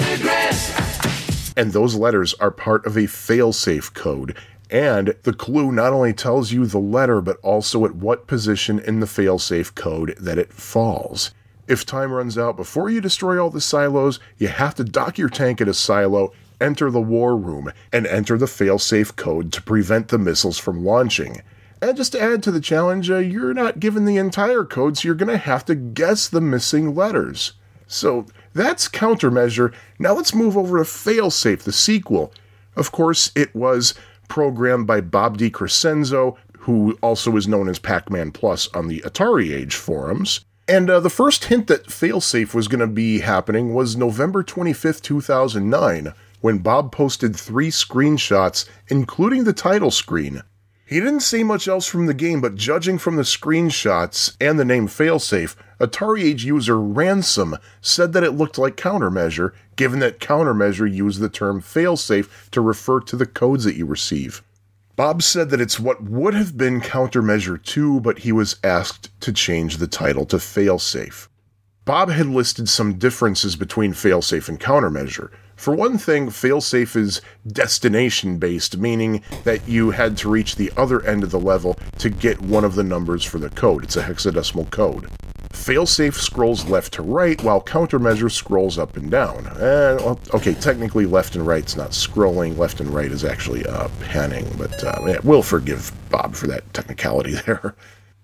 And those letters are part of a failsafe code. And the clue not only tells you the letter, but also at what position in the failsafe code that it falls. If time runs out before you destroy all the silos, you have to dock your tank at a silo, enter the war room, and enter the failsafe code to prevent the missiles from launching. And just to add to the challenge, uh, you're not given the entire code, so you're going to have to guess the missing letters. So that's countermeasure. Now let's move over to Failsafe, the sequel. Of course, it was programmed by Bob DeCrescenzo, who also is known as Pac Man Plus on the Atari Age forums. And uh, the first hint that Failsafe was going to be happening was November 25th, 2009, when Bob posted three screenshots, including the title screen. He didn't say much else from the game, but judging from the screenshots and the name Failsafe, Atari Age user Ransom said that it looked like Countermeasure, given that Countermeasure used the term Failsafe to refer to the codes that you receive. Bob said that it's what would have been Countermeasure 2, but he was asked to change the title to Failsafe. Bob had listed some differences between Failsafe and Countermeasure. For one thing, failsafe is destination based, meaning that you had to reach the other end of the level to get one of the numbers for the code. It's a hexadecimal code. Failsafe scrolls left to right, while countermeasure scrolls up and down. Uh, okay, technically left and right's not scrolling. Left and right is actually uh, panning, but uh, yeah, we'll forgive Bob for that technicality there.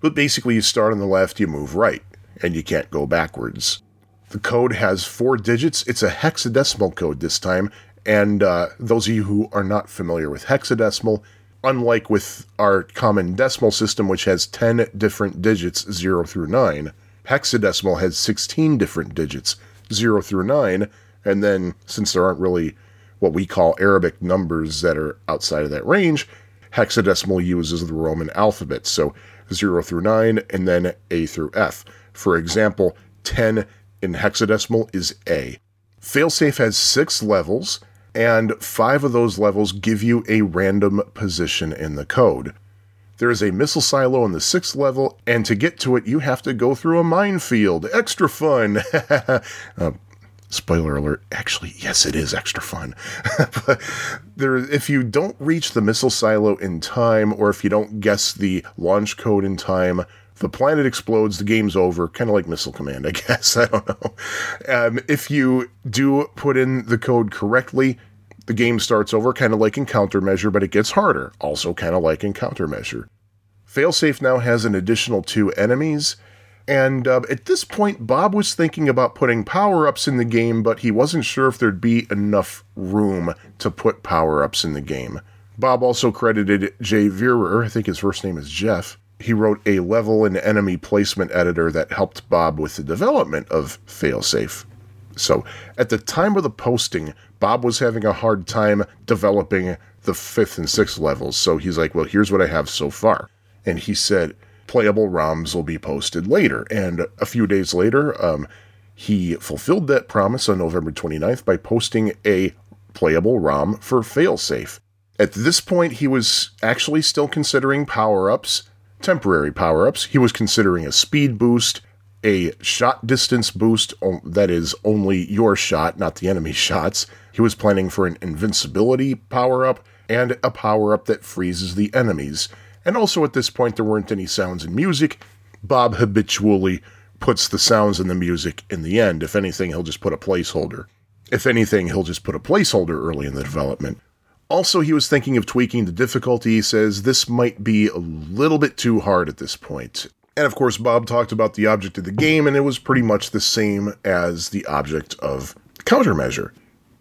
But basically, you start on the left, you move right, and you can't go backwards. The code has four digits. It's a hexadecimal code this time. And uh, those of you who are not familiar with hexadecimal, unlike with our common decimal system, which has 10 different digits, 0 through 9, hexadecimal has 16 different digits, 0 through 9. And then, since there aren't really what we call Arabic numbers that are outside of that range, hexadecimal uses the Roman alphabet. So 0 through 9, and then A through F. For example, 10 in hexadecimal is A. Failsafe has six levels, and five of those levels give you a random position in the code. There is a missile silo in the sixth level, and to get to it, you have to go through a minefield. Extra fun! uh, spoiler alert actually yes it is extra fun but there if you don't reach the missile silo in time or if you don't guess the launch code in time the planet explodes, the game's over, kind of like Missile Command, I guess. I don't know. Um, if you do put in the code correctly, the game starts over, kind of like in Countermeasure, but it gets harder, also kind of like in Countermeasure. Failsafe now has an additional two enemies, and uh, at this point, Bob was thinking about putting power ups in the game, but he wasn't sure if there'd be enough room to put power ups in the game. Bob also credited Jay Veerer, I think his first name is Jeff, he wrote a level and enemy placement editor that helped Bob with the development of Failsafe. So, at the time of the posting, Bob was having a hard time developing the fifth and sixth levels. So he's like, Well, here's what I have so far. And he said, Playable ROMs will be posted later. And a few days later, um, he fulfilled that promise on November 29th by posting a playable ROM for Failsafe. At this point, he was actually still considering power ups temporary power ups. He was considering a speed boost, a shot distance boost, that is only your shot, not the enemy's shots. He was planning for an invincibility power up and a power up that freezes the enemies. And also at this point, there weren't any sounds and music. Bob habitually puts the sounds and the music in the end. If anything, he'll just put a placeholder. If anything, he'll just put a placeholder early in the development. Also, he was thinking of tweaking the difficulty. He says this might be a little bit too hard at this point. And of course, Bob talked about the object of the game, and it was pretty much the same as the object of countermeasure.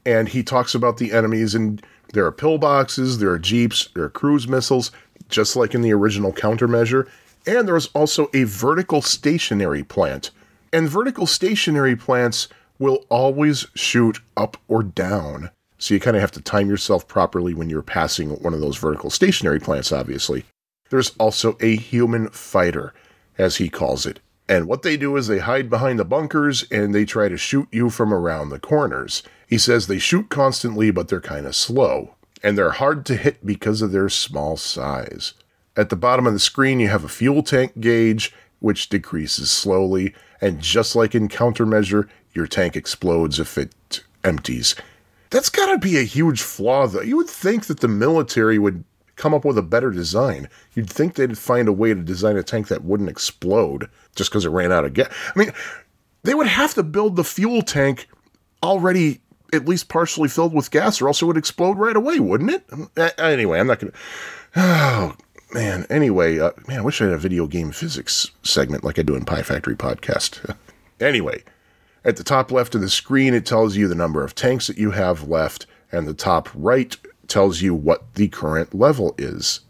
And he talks about the enemies, and there are pillboxes, there are jeeps, there are cruise missiles, just like in the original countermeasure. And there is also a vertical stationary plant. And vertical stationary plants will always shoot up or down. So you kind of have to time yourself properly when you're passing one of those vertical stationary plants, obviously. There's also a human fighter, as he calls it. And what they do is they hide behind the bunkers and they try to shoot you from around the corners. He says they shoot constantly, but they're kind of slow. And they're hard to hit because of their small size. At the bottom of the screen, you have a fuel tank gauge, which decreases slowly. And just like in countermeasure, your tank explodes if it empties. That's got to be a huge flaw, though. You would think that the military would come up with a better design. You'd think they'd find a way to design a tank that wouldn't explode just because it ran out of gas. I mean, they would have to build the fuel tank already at least partially filled with gas, or else it would explode right away, wouldn't it? Anyway, I'm not going to. Oh, man. Anyway, uh, man, I wish I had a video game physics segment like I do in Pie Factory podcast. anyway, at the top left of the screen, it tells you the number of tanks that you have left, and the top right tells you what the current level is.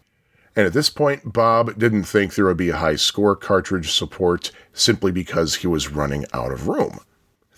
And at this point, Bob didn't think there would be a high score cartridge support simply because he was running out of room.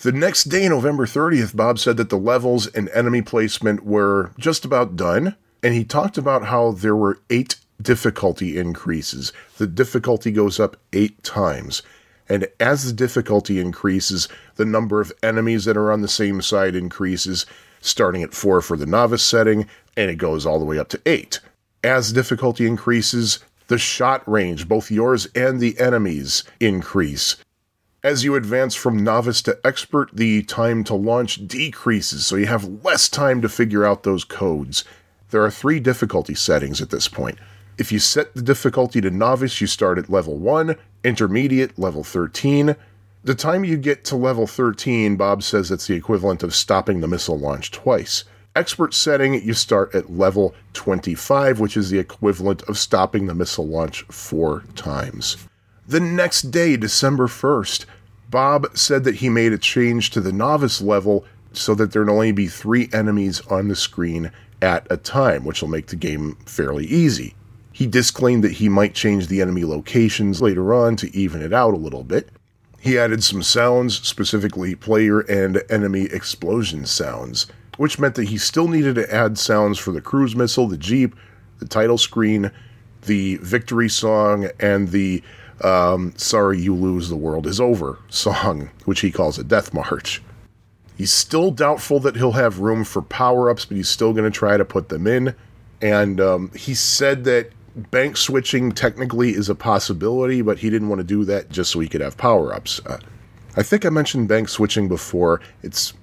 The next day, November 30th, Bob said that the levels and enemy placement were just about done, and he talked about how there were eight difficulty increases. The difficulty goes up eight times. And as the difficulty increases, the number of enemies that are on the same side increases, starting at four for the novice setting, and it goes all the way up to eight. As difficulty increases, the shot range, both yours and the enemies, increase. As you advance from novice to expert, the time to launch decreases, so you have less time to figure out those codes. There are three difficulty settings at this point. If you set the difficulty to novice, you start at level 1, intermediate, level 13. The time you get to level 13, Bob says it's the equivalent of stopping the missile launch twice. Expert setting, you start at level 25, which is the equivalent of stopping the missile launch four times. The next day, December 1st, Bob said that he made a change to the novice level so that there'd only be three enemies on the screen at a time, which will make the game fairly easy. He disclaimed that he might change the enemy locations later on to even it out a little bit. He added some sounds, specifically player and enemy explosion sounds, which meant that he still needed to add sounds for the cruise missile, the Jeep, the title screen, the victory song, and the um, Sorry You Lose, the World is Over song, which he calls a death march. He's still doubtful that he'll have room for power ups, but he's still going to try to put them in. And um, he said that bank switching technically is a possibility, but he didn't want to do that just so he could have power ups. Uh, I think I mentioned bank switching before. It's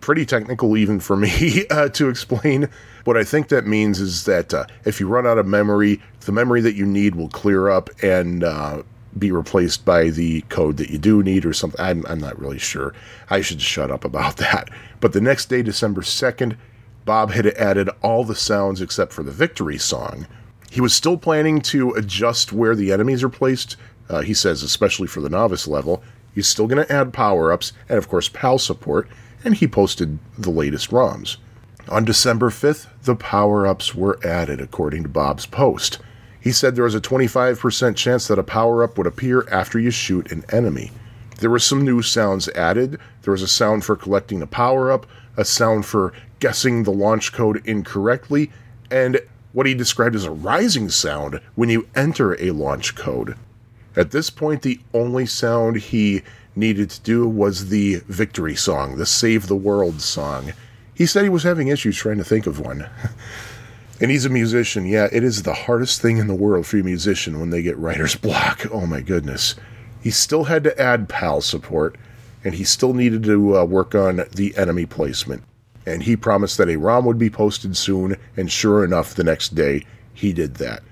pretty technical even for me uh, to explain. What I think that means is that uh, if you run out of memory, the memory that you need will clear up and uh, be replaced by the code that you do need or something. I'm, I'm not really sure. I should shut up about that. But the next day, December 2nd, Bob had added all the sounds except for the victory song. He was still planning to adjust where the enemies are placed. Uh, he says, especially for the novice level. He's still going to add power ups and, of course, PAL support, and he posted the latest ROMs. On December 5th, the power ups were added, according to Bob's post. He said there was a 25% chance that a power up would appear after you shoot an enemy. There were some new sounds added. There was a sound for collecting a power up, a sound for guessing the launch code incorrectly, and what he described as a rising sound when you enter a launch code. At this point, the only sound he needed to do was the victory song, the Save the World song. He said he was having issues trying to think of one. and he's a musician. Yeah, it is the hardest thing in the world for a musician when they get writer's block. Oh my goodness. He still had to add PAL support, and he still needed to uh, work on the enemy placement and he promised that a ROM would be posted soon, and sure enough, the next day he did that.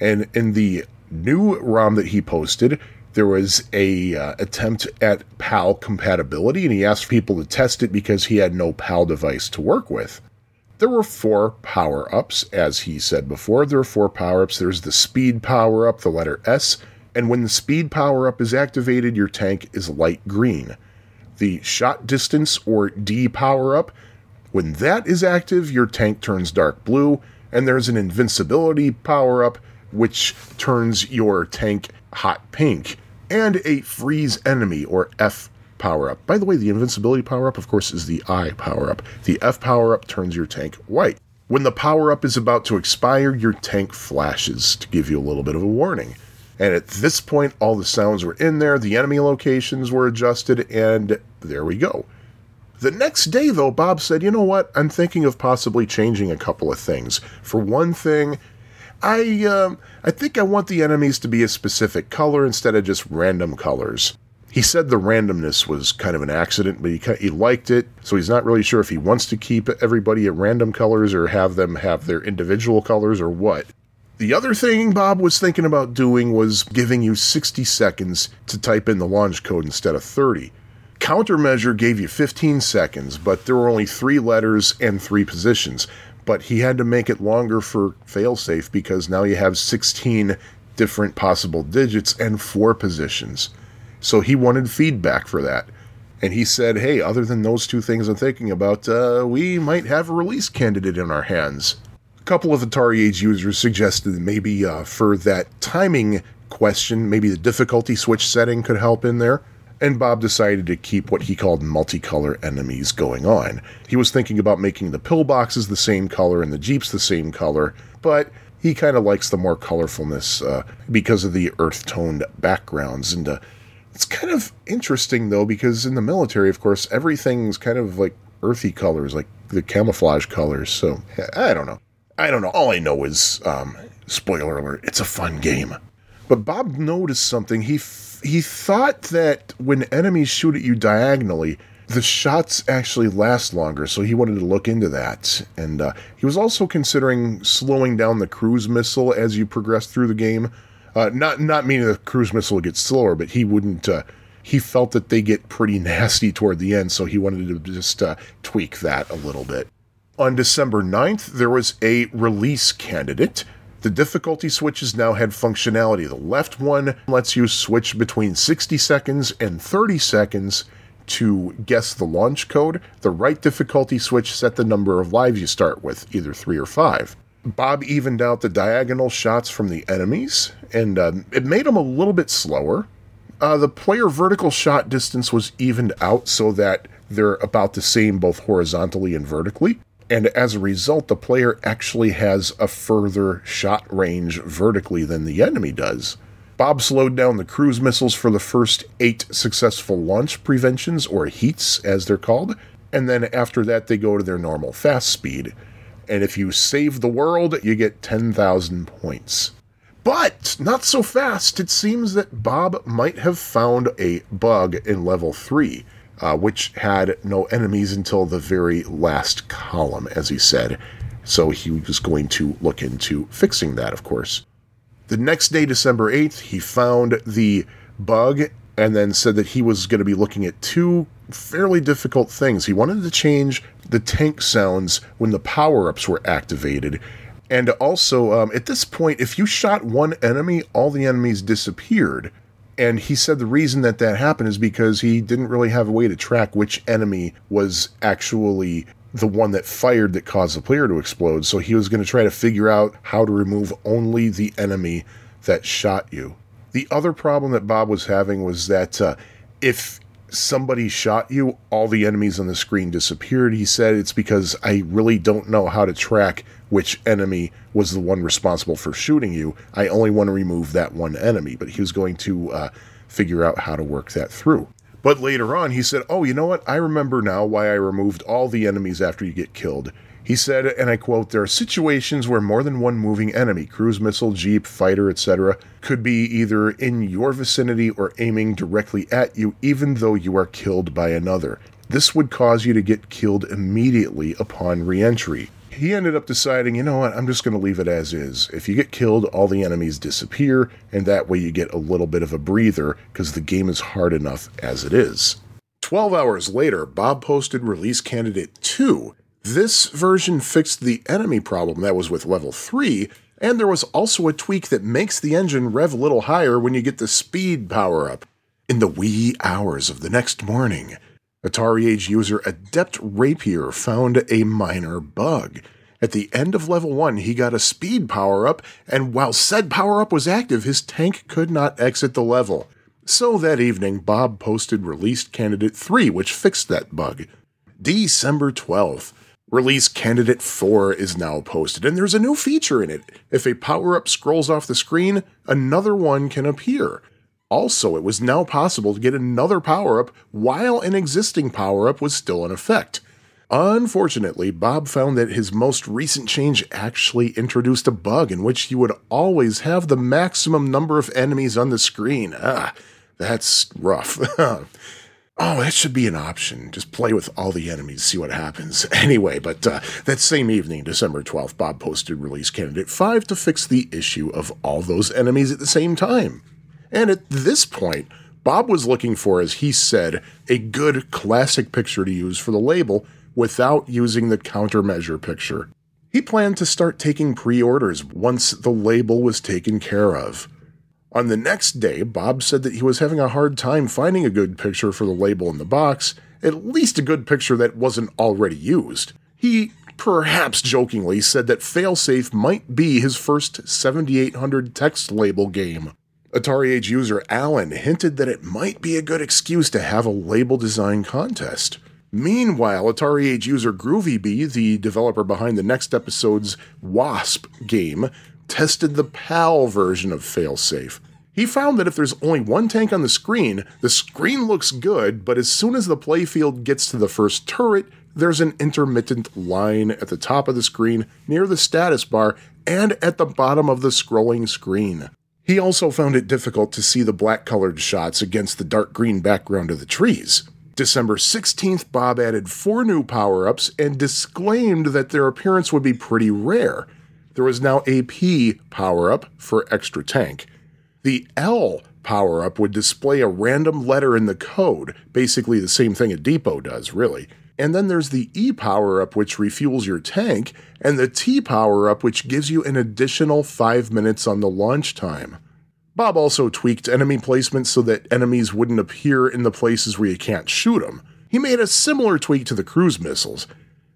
And in the new ROM that he posted, there was a uh, attempt at PAL compatibility, and he asked people to test it because he had no PAL device to work with. There were four power ups, as he said before. There are four power ups. There's the speed power up, the letter S, And when the speed power up is activated, your tank is light green. The shot distance or D power up, when that is active, your tank turns dark blue. And there's an invincibility power up, which turns your tank hot pink. And a freeze enemy or F power up. By the way, the invincibility power up, of course, is the I power up. The F power up turns your tank white. When the power up is about to expire, your tank flashes to give you a little bit of a warning. And at this point, all the sounds were in there, the enemy locations were adjusted, and there we go. The next day, though, Bob said, You know what? I'm thinking of possibly changing a couple of things. For one thing, I, um, I think I want the enemies to be a specific color instead of just random colors. He said the randomness was kind of an accident, but he, he liked it, so he's not really sure if he wants to keep everybody at random colors or have them have their individual colors or what. The other thing Bob was thinking about doing was giving you 60 seconds to type in the launch code instead of 30. Countermeasure gave you 15 seconds, but there were only three letters and three positions. But he had to make it longer for failsafe because now you have 16 different possible digits and four positions. So he wanted feedback for that. And he said, hey, other than those two things I'm thinking about, uh, we might have a release candidate in our hands. A couple of Atari Age users suggested maybe uh, for that timing question, maybe the difficulty switch setting could help in there. And Bob decided to keep what he called multicolor enemies going on. He was thinking about making the pillboxes the same color and the Jeeps the same color, but he kind of likes the more colorfulness uh, because of the earth toned backgrounds. And uh, it's kind of interesting though, because in the military, of course, everything's kind of like earthy colors, like the camouflage colors. So I don't know. I don't know. All I know is, um, spoiler alert, it's a fun game. But Bob noticed something. He he thought that when enemies shoot at you diagonally, the shots actually last longer, so he wanted to look into that. And uh, he was also considering slowing down the cruise missile as you progress through the game uh, not not meaning the cruise missile gets slower, but he wouldn't. Uh, he felt that they get pretty nasty toward the end, so he wanted to just uh, tweak that a little bit. On December 9th, there was a release candidate. The difficulty switches now had functionality. The left one lets you switch between 60 seconds and 30 seconds to guess the launch code. The right difficulty switch set the number of lives you start with, either three or five. Bob evened out the diagonal shots from the enemies, and uh, it made them a little bit slower. Uh, the player vertical shot distance was evened out so that they're about the same both horizontally and vertically. And as a result, the player actually has a further shot range vertically than the enemy does. Bob slowed down the cruise missiles for the first eight successful launch preventions, or heats as they're called, and then after that, they go to their normal fast speed and if you save the world, you get 10,000 points. But not so fast. It seems that Bob might have found a bug in level 3, uh, which had no enemies until the very last column, as he said. So he was going to look into fixing that, of course. The next day, December 8th, he found the bug and then said that he was going to be looking at two fairly difficult things. He wanted to change the tank sounds when the power ups were activated. And also, um, at this point, if you shot one enemy, all the enemies disappeared. And he said the reason that that happened is because he didn't really have a way to track which enemy was actually the one that fired that caused the player to explode. So he was going to try to figure out how to remove only the enemy that shot you. The other problem that Bob was having was that uh, if somebody shot you, all the enemies on the screen disappeared. He said it's because I really don't know how to track which enemy was the one responsible for shooting you. I only want to remove that one enemy, but he was going to uh, figure out how to work that through. But later on, he said, Oh, you know what? I remember now why I removed all the enemies after you get killed. He said, and I quote, there are situations where more than one moving enemy, cruise missile, jeep, fighter, etc., could be either in your vicinity or aiming directly at you, even though you are killed by another. This would cause you to get killed immediately upon reentry. He ended up deciding, you know what, I'm just going to leave it as is. If you get killed, all the enemies disappear, and that way you get a little bit of a breather because the game is hard enough as it is. 12 hours later, Bob posted release candidate 2 this version fixed the enemy problem that was with level 3, And there was also a tweak that makes the engine rev a little higher when you get the speed power up. In the wee hours of the next morning, Atari Age user Adept Rapier found a minor bug. At the end of level 1, he got a speed power up, and while said power up was active, his tank could not exit the level. So that evening, Bob posted released candidate 3, which fixed that bug. December 12th. Release candidate 4 is now posted, and there's a new feature in it. If a power up scrolls off the screen, another one can appear. Also, it was now possible to get another power up while an existing power up was still in effect. Unfortunately, Bob found that his most recent change actually introduced a bug in which you would always have the maximum number of enemies on the screen. Ah, that's rough. oh, that should be an option. Just play with all the enemies, see what happens. Anyway, but uh, that same evening, December 12th, Bob posted release candidate 5 to fix the issue of all those enemies at the same time. And at this point, Bob was looking for, as he said, a good classic picture to use for the label without using the countermeasure picture. He planned to start taking pre orders once the label was taken care of. On the next day, Bob said that he was having a hard time finding a good picture for the label in the box, at least a good picture that wasn't already used. He, perhaps jokingly, said that Failsafe might be his first 7800 text label game. Atari Age user Alan hinted that it might be a good excuse to have a label design contest. Meanwhile, Atari Age user GroovyBee, the developer behind the next episode's Wasp game, tested the PAL version of Failsafe. He found that if there's only one tank on the screen, the screen looks good, but as soon as the playfield gets to the first turret, there's an intermittent line at the top of the screen, near the status bar, and at the bottom of the scrolling screen. He also found it difficult to see the black colored shots against the dark green background of the trees. December 16th, Bob added four new power ups and disclaimed that their appearance would be pretty rare. There was now a P power up for extra tank. The L power up would display a random letter in the code, basically the same thing a depot does, really. And then there's the E power up, which refuels your tank, and the T power up, which gives you an additional 5 minutes on the launch time. Bob also tweaked enemy placement so that enemies wouldn't appear in the places where you can't shoot them. He made a similar tweak to the cruise missiles.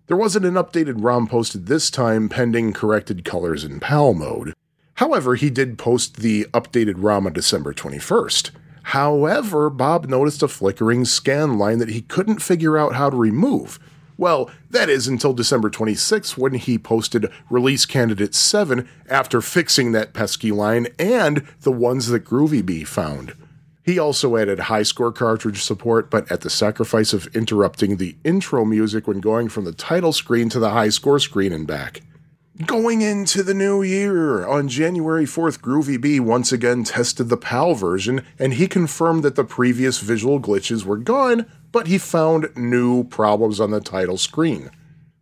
There wasn't an updated ROM posted this time pending corrected colors in PAL mode. However, he did post the updated ROM on December 21st. However, Bob noticed a flickering scan line that he couldn't figure out how to remove, well, that is until December 26th when he posted release candidate 7 after fixing that pesky line and the ones that GroovyBee found. He also added high score cartridge support, but at the sacrifice of interrupting the intro music when going from the title screen to the high score screen and back. Going into the new year, on January 4th, GroovyBee once again tested the PAL version, and he confirmed that the previous visual glitches were gone, but he found new problems on the title screen.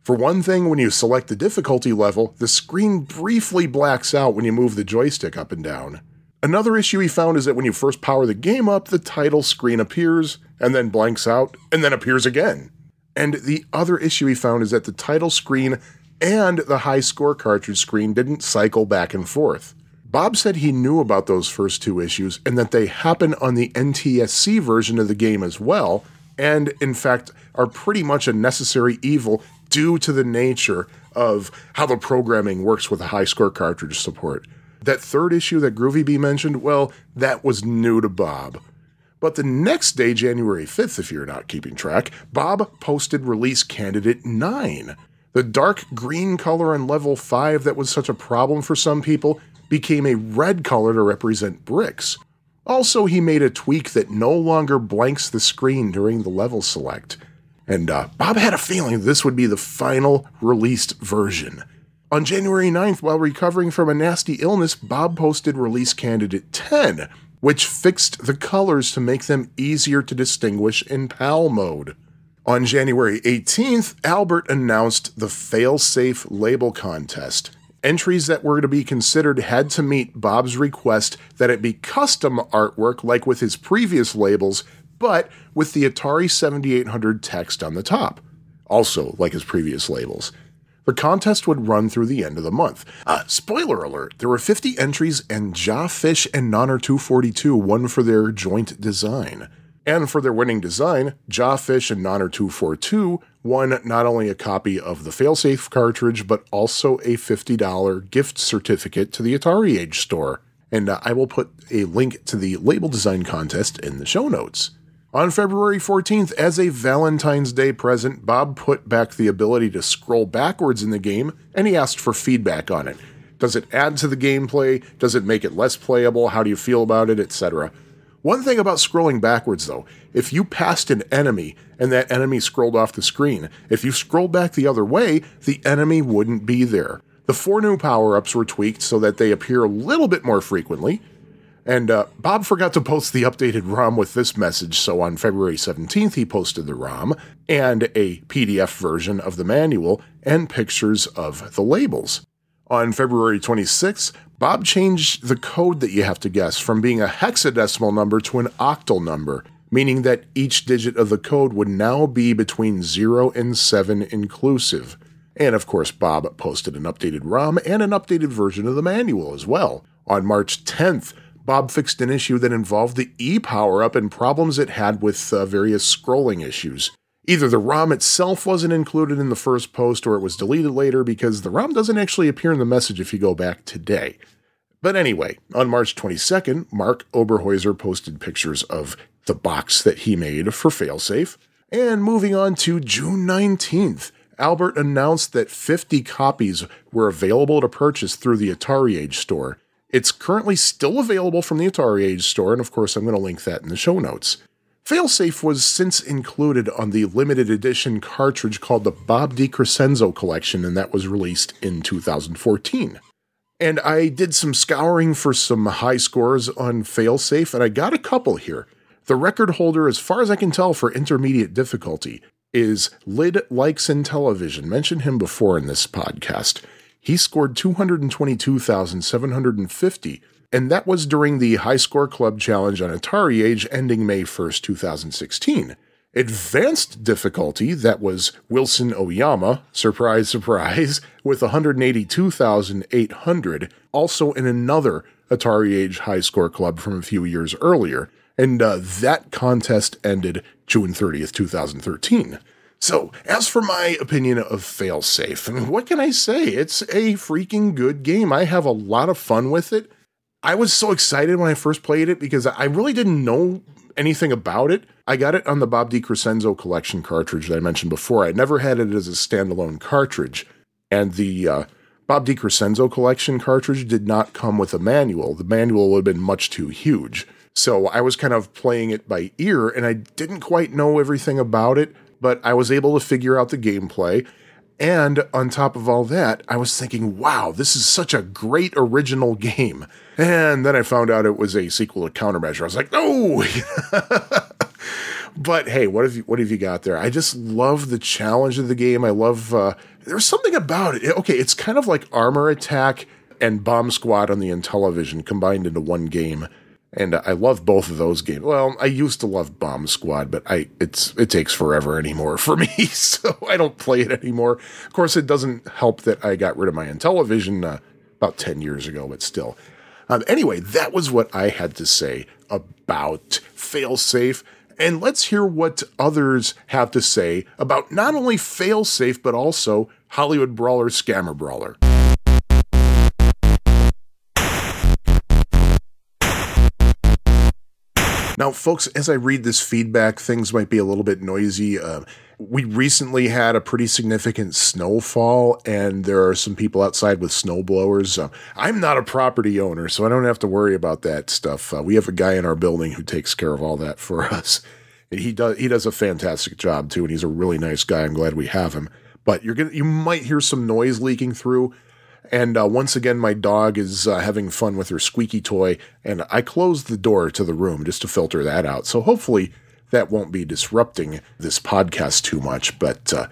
For one thing, when you select the difficulty level, the screen briefly blacks out when you move the joystick up and down. Another issue he found is that when you first power the game up, the title screen appears, and then blanks out, and then appears again. And the other issue he found is that the title screen and the high score cartridge screen didn't cycle back and forth. Bob said he knew about those first two issues and that they happen on the NTSC version of the game as well, and in fact are pretty much a necessary evil due to the nature of how the programming works with the high score cartridge support. That third issue that GroovyBee mentioned, well, that was new to Bob. But the next day, January 5th, if you're not keeping track, Bob posted release candidate 9. The dark green color on level 5 that was such a problem for some people became a red color to represent bricks. Also, he made a tweak that no longer blanks the screen during the level select. And uh, Bob had a feeling this would be the final released version. On January 9th, while recovering from a nasty illness, Bob posted release candidate 10, which fixed the colors to make them easier to distinguish in PAL mode. On January 18th, Albert announced the Failsafe Label Contest, entries that were to be considered had to meet Bob's request that it be custom artwork like with his previous labels, but with the Atari 7800 text on the top, also like his previous labels. The contest would run through the end of the month. Uh, spoiler alert, there were 50 entries, and Jawfish and Nonner 242 won for their joint design. And for their winning design, Jawfish and Nonner 242 won not only a copy of the Failsafe cartridge, but also a $50 gift certificate to the Atari Age store. And uh, I will put a link to the label design contest in the show notes. On February 14th, as a Valentine's Day present, Bob put back the ability to scroll backwards in the game and he asked for feedback on it. Does it add to the gameplay? Does it make it less playable? How do you feel about it? Etc. One thing about scrolling backwards, though, if you passed an enemy and that enemy scrolled off the screen, if you scrolled back the other way, the enemy wouldn't be there. The four new power ups were tweaked so that they appear a little bit more frequently. And uh, Bob forgot to post the updated ROM with this message, so on February 17th, he posted the ROM and a PDF version of the manual and pictures of the labels. On February 26th, Bob changed the code that you have to guess from being a hexadecimal number to an octal number, meaning that each digit of the code would now be between 0 and 7 inclusive. And of course, Bob posted an updated ROM and an updated version of the manual as well. On March 10th, Bob fixed an issue that involved the E power up and problems it had with uh, various scrolling issues. Either the ROM itself wasn't included in the first post or it was deleted later because the ROM doesn't actually appear in the message if you go back today. But anyway, on March 22nd, Mark Oberhäuser posted pictures of the box that he made for Failsafe. And moving on to June 19th, Albert announced that 50 copies were available to purchase through the Atari Age store. It's currently still available from the Atari Age store, and of course, I'm going to link that in the show notes. Failsafe was since included on the limited edition cartridge called the Bob DeCrescenzo Collection, and that was released in 2014. And I did some scouring for some high scores on Failsafe, and I got a couple here. The record holder, as far as I can tell, for intermediate difficulty is Lid Likes in Television. Mentioned him before in this podcast. He scored 222,750, and that was during the High Score Club Challenge on Atari Age ending May 1st, 2016. Advanced difficulty, that was Wilson Oyama, surprise, surprise, with 182,800, also in another Atari Age High Score Club from a few years earlier. And uh, that contest ended June 30th, 2013. So, as for my opinion of Failsafe, I mean, what can I say? It's a freaking good game. I have a lot of fun with it. I was so excited when I first played it because I really didn't know anything about it. I got it on the Bob DeCrescenzo collection cartridge that I mentioned before. I never had it as a standalone cartridge. And the uh, Bob DeCrescenzo collection cartridge did not come with a manual. The manual would have been much too huge. So I was kind of playing it by ear and I didn't quite know everything about it but I was able to figure out the gameplay. And on top of all that, I was thinking, wow, this is such a great original game. And then I found out it was a sequel to Countermeasure. I was like, no. but hey, what have you what have you got there? I just love the challenge of the game. I love uh, there's something about it. Okay, it's kind of like Armor Attack and Bomb Squad on the Intellivision combined into one game and I love both of those games. Well, I used to love Bomb Squad, but I it's it takes forever anymore for me, so I don't play it anymore. Of course, it doesn't help that I got rid of my Intellivision uh, about ten years ago, but still. Um, anyway, that was what I had to say about Failsafe. And let's hear what others have to say about not only Failsafe, but also Hollywood Brawler Scammer Brawler. Now, folks, as I read this feedback, things might be a little bit noisy. Uh, we recently had a pretty significant snowfall, and there are some people outside with snow blowers. Uh, I'm not a property owner, so I don't have to worry about that stuff. Uh, we have a guy in our building who takes care of all that for us. And he does he does a fantastic job too, and he's a really nice guy. I'm glad we have him. But you're gonna you might hear some noise leaking through. And uh, once again, my dog is uh, having fun with her squeaky toy, and I closed the door to the room just to filter that out. So hopefully that won't be disrupting this podcast too much. But uh,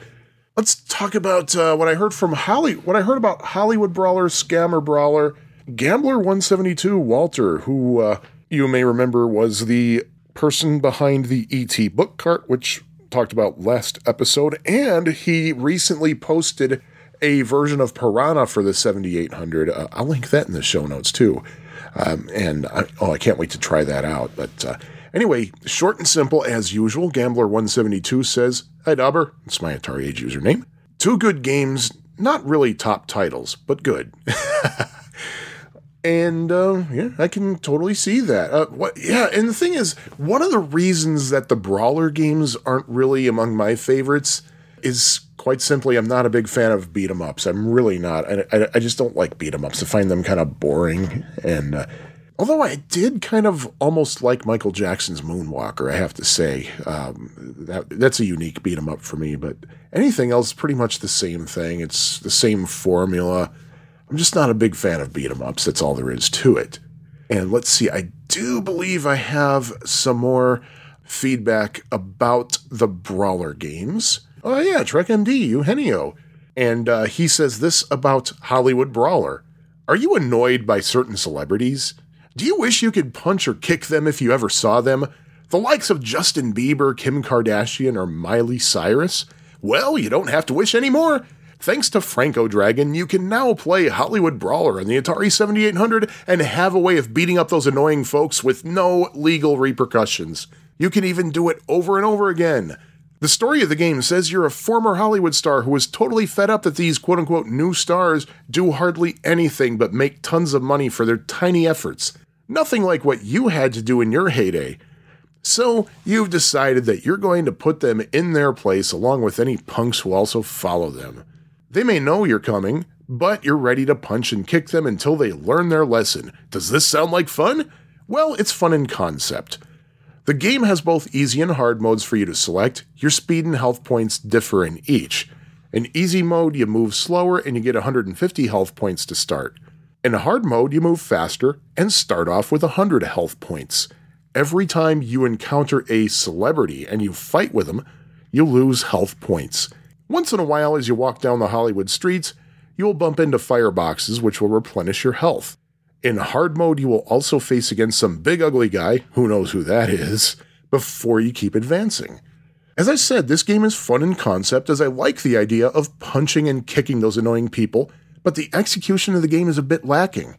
let's talk about uh, what I heard from Holly. What I heard about Hollywood Brawler, Scammer Brawler, Gambler 172 Walter, who uh, you may remember was the person behind the ET book cart, which talked about last episode, and he recently posted a version of Piranha for the 7800. Uh, I'll link that in the show notes too. Um, and I, oh, I can't wait to try that out. But uh, anyway, short and simple as usual. Gambler172 says, Hi, Dauber. It's my Atari Age username. Two good games, not really top titles, but good. and uh, yeah, I can totally see that. Uh, what? Yeah, and the thing is, one of the reasons that the brawler games aren't really among my favorites is quite simply I'm not a big fan of beat 'em ups. I'm really not. I, I, I just don't like beat 'em ups. I find them kind of boring. And uh, although I did kind of almost like Michael Jackson's Moonwalker, I have to say um, that that's a unique beat 'em up for me. But anything else, pretty much the same thing. It's the same formula. I'm just not a big fan of beat 'em ups. That's all there is to it. And let's see, I do believe I have some more feedback about the brawler games. Oh yeah, Trek MD, Eugenio. And uh, he says this about Hollywood Brawler. Are you annoyed by certain celebrities? Do you wish you could punch or kick them if you ever saw them? The likes of Justin Bieber, Kim Kardashian, or Miley Cyrus? Well, you don't have to wish anymore. Thanks to Franco Dragon, you can now play Hollywood Brawler on the Atari 7800 and have a way of beating up those annoying folks with no legal repercussions. You can even do it over and over again. The story of the game says you're a former Hollywood star who is totally fed up that these quote unquote new stars do hardly anything but make tons of money for their tiny efforts. Nothing like what you had to do in your heyday. So you've decided that you're going to put them in their place along with any punks who also follow them. They may know you're coming, but you're ready to punch and kick them until they learn their lesson. Does this sound like fun? Well, it's fun in concept. The game has both easy and hard modes for you to select. Your speed and health points differ in each. In easy mode, you move slower and you get 150 health points to start. In hard mode, you move faster and start off with 100 health points. Every time you encounter a celebrity and you fight with them, you lose health points. Once in a while, as you walk down the Hollywood streets, you will bump into fireboxes which will replenish your health. In hard mode, you will also face against some big ugly guy, who knows who that is, before you keep advancing. As I said, this game is fun in concept as I like the idea of punching and kicking those annoying people, but the execution of the game is a bit lacking.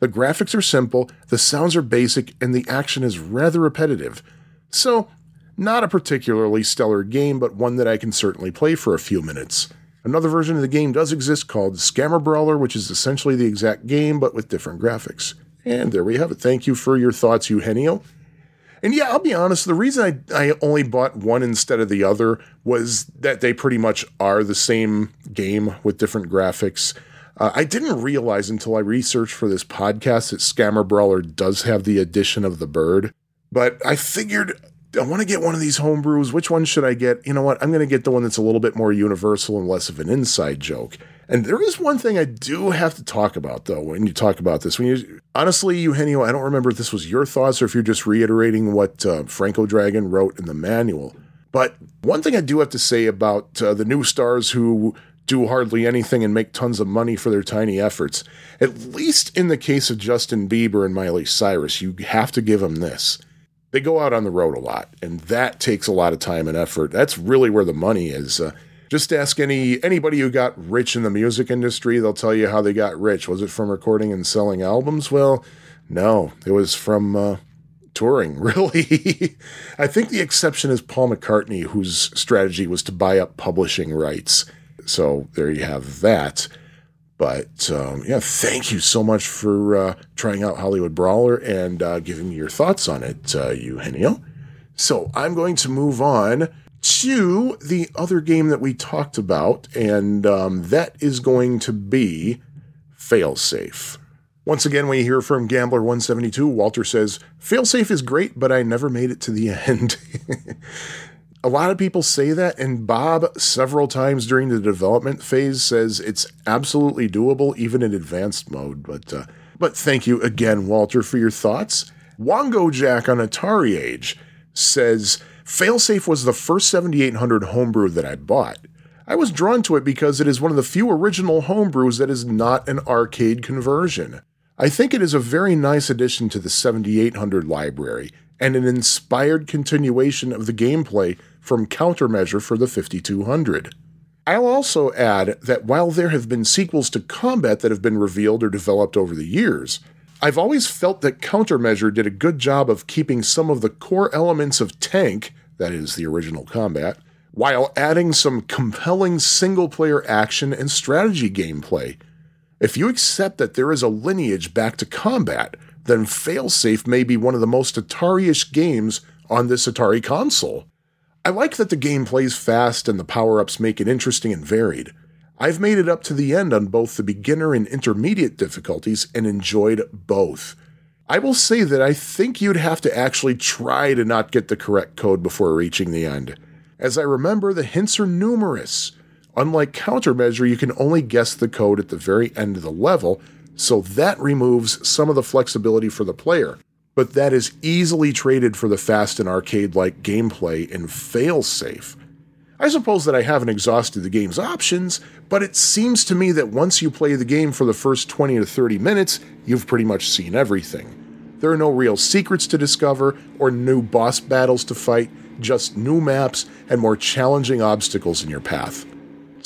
The graphics are simple, the sounds are basic, and the action is rather repetitive. So, not a particularly stellar game, but one that I can certainly play for a few minutes. Another version of the game does exist called Scammer Brawler, which is essentially the exact game but with different graphics. And there we have it. Thank you for your thoughts, Eugenio. And yeah, I'll be honest, the reason I, I only bought one instead of the other was that they pretty much are the same game with different graphics. Uh, I didn't realize until I researched for this podcast that Scammer Brawler does have the addition of the bird. But I figured I want to get one of these homebrews. Which one should I get? You know what? I'm going to get the one that's a little bit more universal and less of an inside joke. And there is one thing I do have to talk about, though, when you talk about this. When you honestly, Eugenio, I don't remember if this was your thoughts or if you're just reiterating what uh, Franco Dragon wrote in the manual. But one thing I do have to say about uh, the new stars who do hardly anything and make tons of money for their tiny efforts, at least in the case of Justin Bieber and Miley Cyrus, you have to give them this they go out on the road a lot, and that takes a lot of time and effort. That's really where the money is. Uh, just ask any anybody who got rich in the music industry; they'll tell you how they got rich. Was it from recording and selling albums? Well, no, it was from uh, touring. Really, I think the exception is Paul McCartney, whose strategy was to buy up publishing rights. So there you have that. But um, yeah, thank you so much for uh, trying out Hollywood Brawler and uh, giving me your thoughts on it, uh, Eugenio. So I'm going to move on to the other game that we talked about, and um, that is going to be Failsafe. Once again, we hear from Gambler172. Walter says, Failsafe is great, but I never made it to the end. A lot of people say that, and Bob, several times during the development phase, says it's absolutely doable, even in advanced mode. But, uh, but thank you again, Walter, for your thoughts. Wongo Jack on Atari Age says Failsafe was the first 7800 homebrew that I bought. I was drawn to it because it is one of the few original homebrews that is not an arcade conversion. I think it is a very nice addition to the 7800 library and an inspired continuation of the gameplay from Countermeasure for the 5200. I'll also add that while there have been sequels to Combat that have been revealed or developed over the years, I've always felt that Countermeasure did a good job of keeping some of the core elements of Tank, that is, the original Combat, while adding some compelling single player action and strategy gameplay. If you accept that there is a lineage back to Combat, then Failsafe may be one of the most Atari ish games on this Atari console. I like that the game plays fast and the power ups make it interesting and varied. I've made it up to the end on both the beginner and intermediate difficulties and enjoyed both. I will say that I think you'd have to actually try to not get the correct code before reaching the end. As I remember, the hints are numerous. Unlike Countermeasure, you can only guess the code at the very end of the level, so that removes some of the flexibility for the player. But that is easily traded for the fast and arcade like gameplay in Failsafe. I suppose that I haven't exhausted the game's options, but it seems to me that once you play the game for the first 20 to 30 minutes, you've pretty much seen everything. There are no real secrets to discover or new boss battles to fight, just new maps and more challenging obstacles in your path.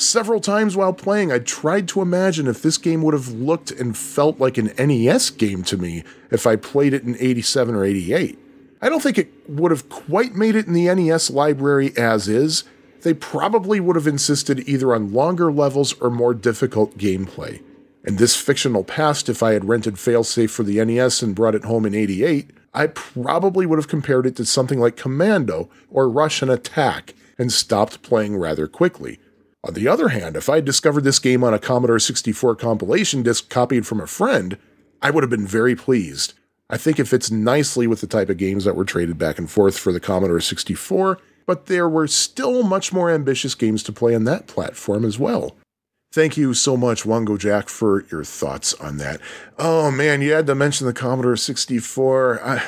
Several times while playing, I tried to imagine if this game would have looked and felt like an NES game to me if I played it in 87 or 88. I don't think it would have quite made it in the NES library as is, they probably would have insisted either on longer levels or more difficult gameplay. In this fictional past, if I had rented Failsafe for the NES and brought it home in 88, I probably would have compared it to something like Commando or Rush'n Attack and stopped playing rather quickly. On the other hand, if I had discovered this game on a Commodore 64 compilation disc copied from a friend, I would have been very pleased. I think it fits nicely with the type of games that were traded back and forth for the Commodore 64 but there were still much more ambitious games to play on that platform as well. Thank you so much, Wango Jack, for your thoughts on that. Oh man, you had to mention the Commodore 64. I,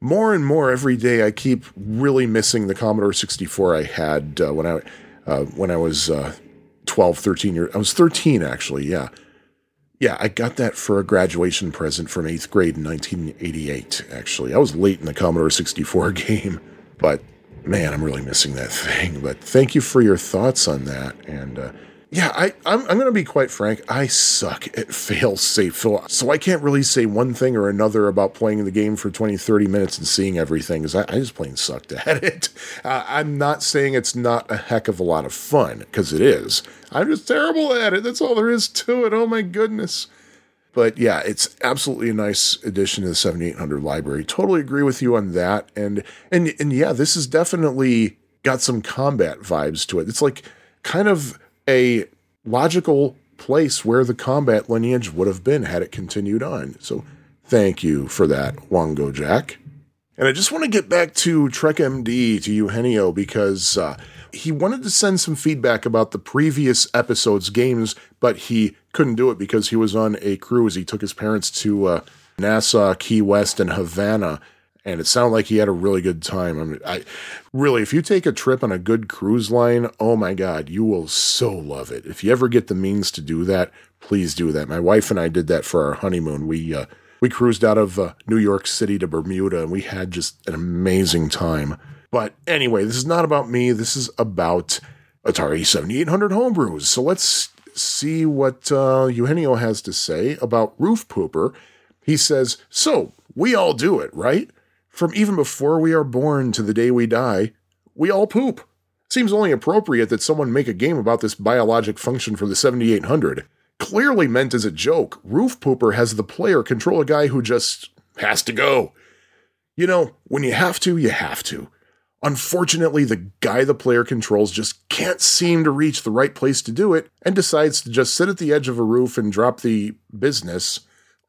more and more every day, I keep really missing the Commodore 64 I had uh, when I uh, when I was uh, 12, 13 years. I was 13 actually. Yeah, yeah. I got that for a graduation present from eighth grade in 1988. Actually, I was late in the Commodore 64 game, but man, I'm really missing that thing. But thank you for your thoughts on that. And uh, yeah, I, I'm, I'm going to be quite frank. I suck at fail safe. So, so I can't really say one thing or another about playing the game for 20, 30 minutes and seeing everything because I, I, just plain sucked at it. Uh, I'm not saying it's not a heck of a lot of fun because it is. I'm just terrible at it. That's all there is to it. Oh my goodness. But yeah, it's absolutely a nice addition to the 7800 library. Totally agree with you on that. And and and yeah, this has definitely got some combat vibes to it. It's like kind of a logical place where the combat lineage would have been had it continued on. So thank you for that, Wango Jack. And I just want to get back to Trek MD to Eugenio because uh, he wanted to send some feedback about the previous episode's games, but he couldn't do it because he was on a cruise. He took his parents to uh, Nassau, Key West, and Havana, and it sounded like he had a really good time. I mean, I really, if you take a trip on a good cruise line, oh my God, you will so love it. If you ever get the means to do that, please do that. My wife and I did that for our honeymoon. We uh, we cruised out of uh, New York City to Bermuda, and we had just an amazing time. But anyway, this is not about me. This is about Atari 7800 homebrews. So let's see what uh, Eugenio has to say about Roof Pooper. He says, So, we all do it, right? From even before we are born to the day we die, we all poop. Seems only appropriate that someone make a game about this biologic function for the 7800. Clearly meant as a joke, Roof Pooper has the player control a guy who just has to go. You know, when you have to, you have to. Unfortunately, the guy the player controls just can't seem to reach the right place to do it and decides to just sit at the edge of a roof and drop the business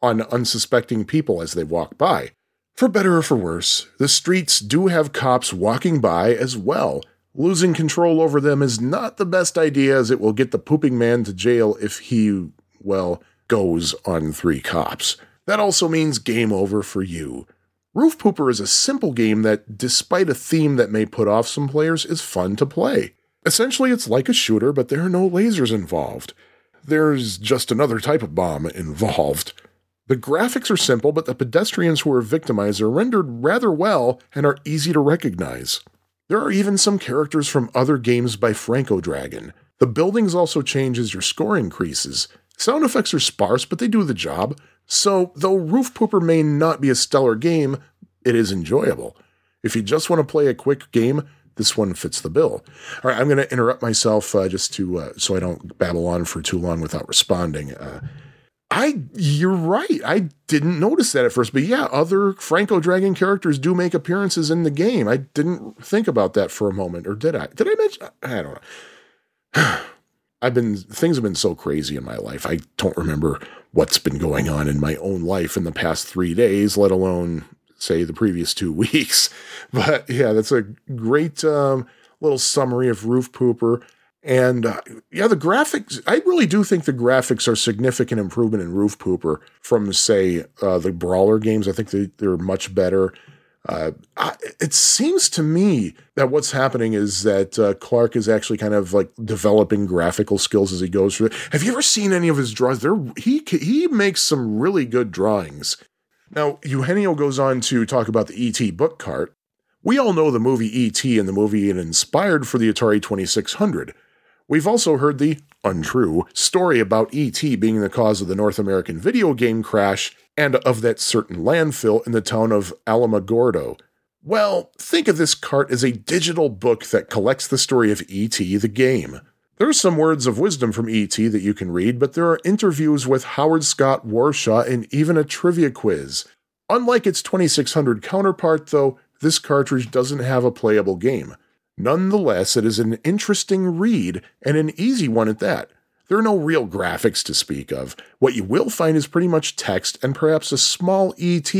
on unsuspecting people as they walk by. For better or for worse, the streets do have cops walking by as well. Losing control over them is not the best idea as it will get the pooping man to jail if he, well, goes on three cops. That also means game over for you. Roof Pooper is a simple game that, despite a theme that may put off some players, is fun to play. Essentially, it's like a shooter, but there are no lasers involved. There's just another type of bomb involved. The graphics are simple, but the pedestrians who are victimized are rendered rather well and are easy to recognize. There are even some characters from other games by Franco Dragon. The buildings also change as your score increases. Sound effects are sparse, but they do the job. So, though Roof Pooper may not be a stellar game, it is enjoyable. If you just want to play a quick game, this one fits the bill. All right, I'm going to interrupt myself uh, just to uh, so I don't babble on for too long without responding. Uh, I, you're right. I didn't notice that at first, but yeah, other Franco Dragon characters do make appearances in the game. I didn't think about that for a moment, or did I? Did I mention? I don't know. I've been things have been so crazy in my life. I don't remember what's been going on in my own life in the past three days, let alone say the previous two weeks. But yeah, that's a great um, little summary of Roof Pooper. And uh, yeah, the graphics, I really do think the graphics are significant improvement in Roof Pooper from, say, uh, the Brawler games. I think they, they're much better. Uh, I, it seems to me that what's happening is that uh, Clark is actually kind of like developing graphical skills as he goes through it. Have you ever seen any of his drawings? There, he he makes some really good drawings. Now, Eugenio goes on to talk about the ET book cart. We all know the movie ET and the movie it inspired for the Atari 2600. We've also heard the untrue story about ET being the cause of the North American video game crash and of that certain landfill in the town of Alamogordo. Well, think of this cart as a digital book that collects the story of ET the game. There are some words of wisdom from E.T. that you can read, but there are interviews with Howard Scott Warshaw and even a trivia quiz. Unlike its 2600 counterpart, though, this cartridge doesn't have a playable game. Nonetheless, it is an interesting read and an easy one at that. There are no real graphics to speak of. What you will find is pretty much text and perhaps a small ET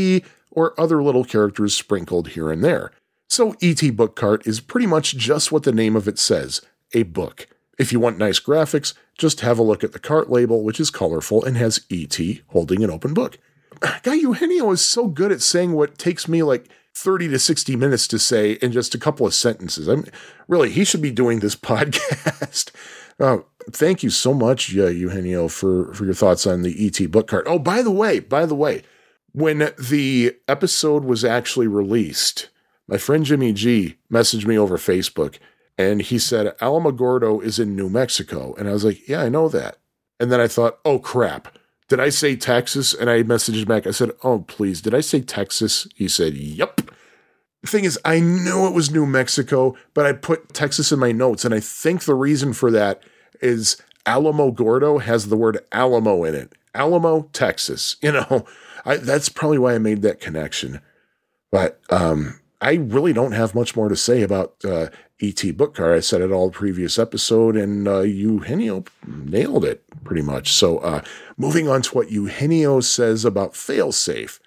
or other little characters sprinkled here and there. So, ET Book Cart is pretty much just what the name of it says a book. If you want nice graphics, just have a look at the cart label, which is colorful and has ET holding an open book. Guy Eugenio is so good at saying what takes me like 30 to 60 minutes to say in just a couple of sentences. I'm really, he should be doing this podcast. Uh, thank you so much, uh, Eugenio, for, for your thoughts on the ET book cart. Oh, by the way, by the way, when the episode was actually released, my friend Jimmy G messaged me over Facebook and he said, Alamogordo is in New Mexico. And I was like, yeah, I know that. And then I thought, oh, crap. Did I say Texas? And I messaged back. I said, oh, please, did I say Texas? He said, yep. The thing is, I knew it was New Mexico, but I put Texas in my notes. And I think the reason for that is Alamogordo has the word Alamo in it. Alamo, Texas. You know, I, that's probably why I made that connection. But um, I really don't have much more to say about uh, ET book Car. I said it all previous episode, and uh, Eugenio nailed it pretty much. So, uh, moving on to what Eugenio says about failsafe.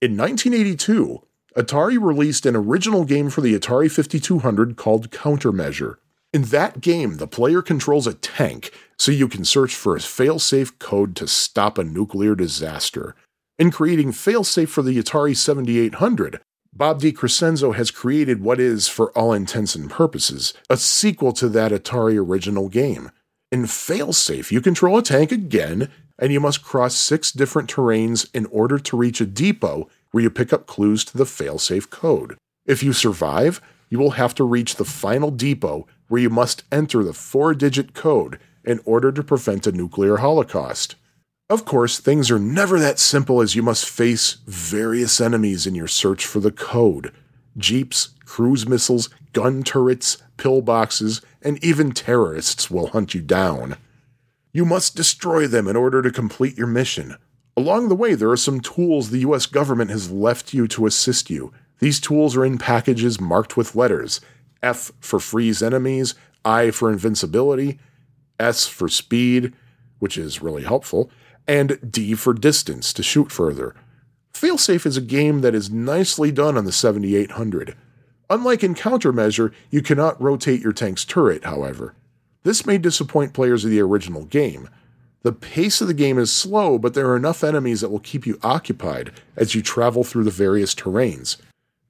In 1982, Atari released an original game for the Atari 5200 called Countermeasure. In that game, the player controls a tank, so you can search for a failsafe code to stop a nuclear disaster. In creating failsafe for the Atari 7800, Bob DeCrescenzo has created what is, for all intents and purposes, a sequel to that Atari original game. In Failsafe, you control a tank again, and you must cross six different terrains in order to reach a depot where you pick up clues to the Failsafe code. If you survive, you will have to reach the final depot where you must enter the four digit code in order to prevent a nuclear holocaust. Of course, things are never that simple as you must face various enemies in your search for the code jeeps, cruise missiles, gun turrets, pillboxes, and even terrorists will hunt you down. You must destroy them in order to complete your mission. Along the way, there are some tools the US government has left you to assist you. These tools are in packages marked with letters F for freeze enemies, I for invincibility, S for speed, which is really helpful, and D for distance to shoot further. Failsafe is a game that is nicely done on the 7800. Unlike in Countermeasure, you cannot rotate your tank's turret, however. This may disappoint players of the original game. The pace of the game is slow, but there are enough enemies that will keep you occupied as you travel through the various terrains.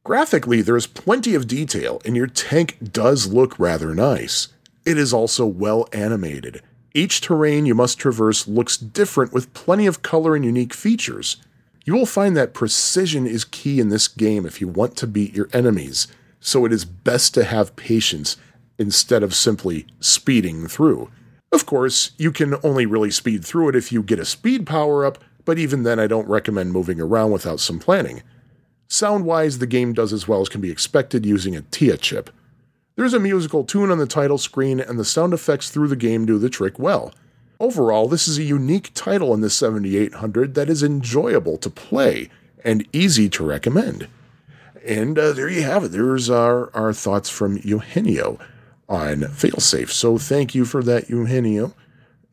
Graphically, there is plenty of detail, and your tank does look rather nice. It is also well animated, each terrain you must traverse looks different with plenty of color and unique features. You will find that precision is key in this game if you want to beat your enemies, so it is best to have patience instead of simply speeding through. Of course, you can only really speed through it if you get a speed power up, but even then, I don't recommend moving around without some planning. Sound wise, the game does as well as can be expected using a TIA chip. There's a musical tune on the title screen, and the sound effects through the game do the trick well. Overall, this is a unique title in the 7800 that is enjoyable to play and easy to recommend. And uh, there you have it. There's our, our thoughts from Eugenio on Failsafe. So thank you for that, Eugenio.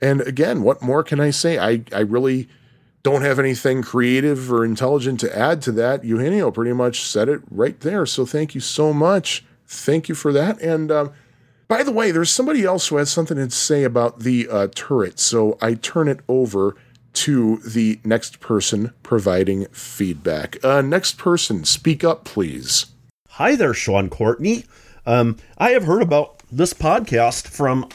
And again, what more can I say? I, I really don't have anything creative or intelligent to add to that. Eugenio pretty much said it right there. So thank you so much. Thank you for that. And um, by the way, there's somebody else who has something to say about the uh, turret. So I turn it over to the next person providing feedback. Uh, next person, speak up, please. Hi there, Sean Courtney. Um, I have heard about this podcast from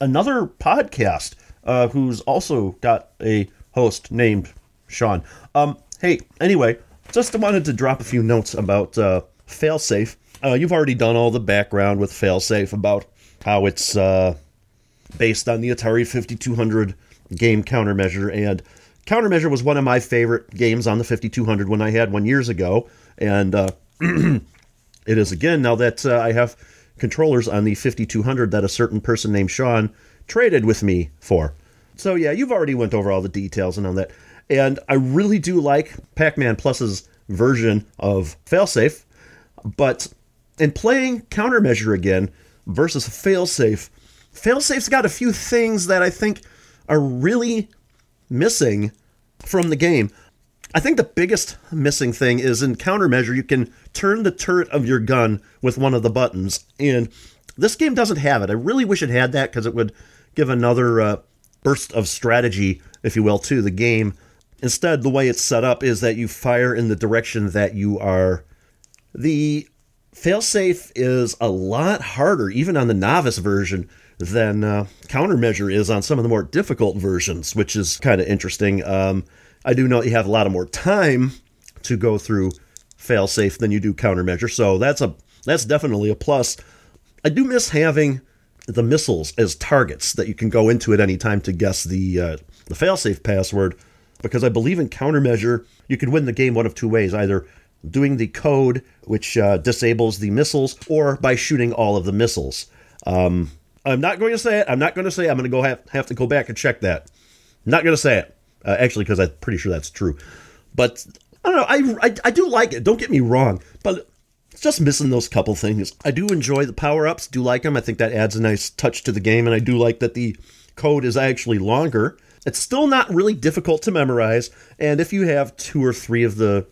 another podcast uh, who's also got a host named Sean. Um, hey, anyway, just wanted to drop a few notes about uh, Failsafe. Uh, you've already done all the background with Failsafe about how it's uh, based on the Atari 5200 game countermeasure. And countermeasure was one of my favorite games on the 5200 when I had one years ago. And uh, it is again now that uh, I have controllers on the 5200 that a certain person named Sean traded with me for. So yeah, you've already went over all the details and all that. And I really do like Pac-Man Plus's version of Failsafe, but in playing Countermeasure again versus Failsafe, Failsafe's got a few things that I think are really missing from the game. I think the biggest missing thing is in countermeasure, you can turn the turret of your gun with one of the buttons. And this game doesn't have it. I really wish it had that because it would give another uh, burst of strategy, if you will, to the game. Instead, the way it's set up is that you fire in the direction that you are. The failsafe is a lot harder, even on the novice version, than uh, countermeasure is on some of the more difficult versions, which is kind of interesting. Um, I do know you have a lot of more time to go through failsafe than you do countermeasure, so that's a that's definitely a plus. I do miss having the missiles as targets that you can go into at any time to guess the uh, the failsafe password, because I believe in countermeasure you could win the game one of two ways: either doing the code which uh, disables the missiles, or by shooting all of the missiles. Um, I'm not going to say it. I'm not going to say. It. I'm going to go have, have to go back and check that. Not going to say it uh, actually because I'm pretty sure that's true. But I don't know. I, I I do like it. Don't get me wrong, but it's just missing those couple things. I do enjoy the power ups. Do like them. I think that adds a nice touch to the game, and I do like that the code is actually longer. It's still not really difficult to memorize, and if you have two or three of the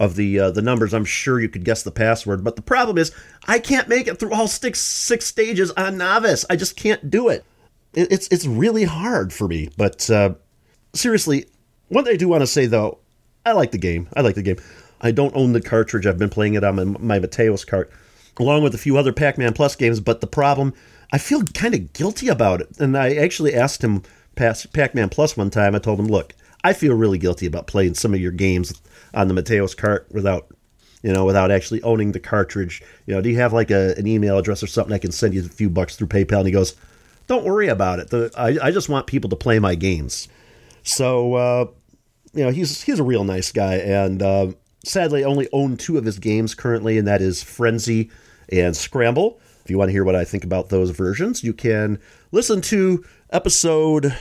of the uh, the numbers, I'm sure you could guess the password. But the problem is, I can't make it through all six six stages on novice. I just can't do it. It's it's really hard for me. But uh, seriously, one thing I do want to say though, I like the game. I like the game. I don't own the cartridge. I've been playing it on my, my Mateos cart, along with a few other Pac-Man Plus games. But the problem, I feel kind of guilty about it. And I actually asked him Pac-Man Plus one time. I told him, look, I feel really guilty about playing some of your games on the Mateos cart without, you know, without actually owning the cartridge. You know, do you have like a, an email address or something I can send you a few bucks through PayPal? And he goes, don't worry about it. The, I, I just want people to play my games. So, uh, you know, he's he's a real nice guy, and uh, sadly, I only own two of his games currently, and that is Frenzy and Scramble. If you want to hear what I think about those versions, you can listen to episode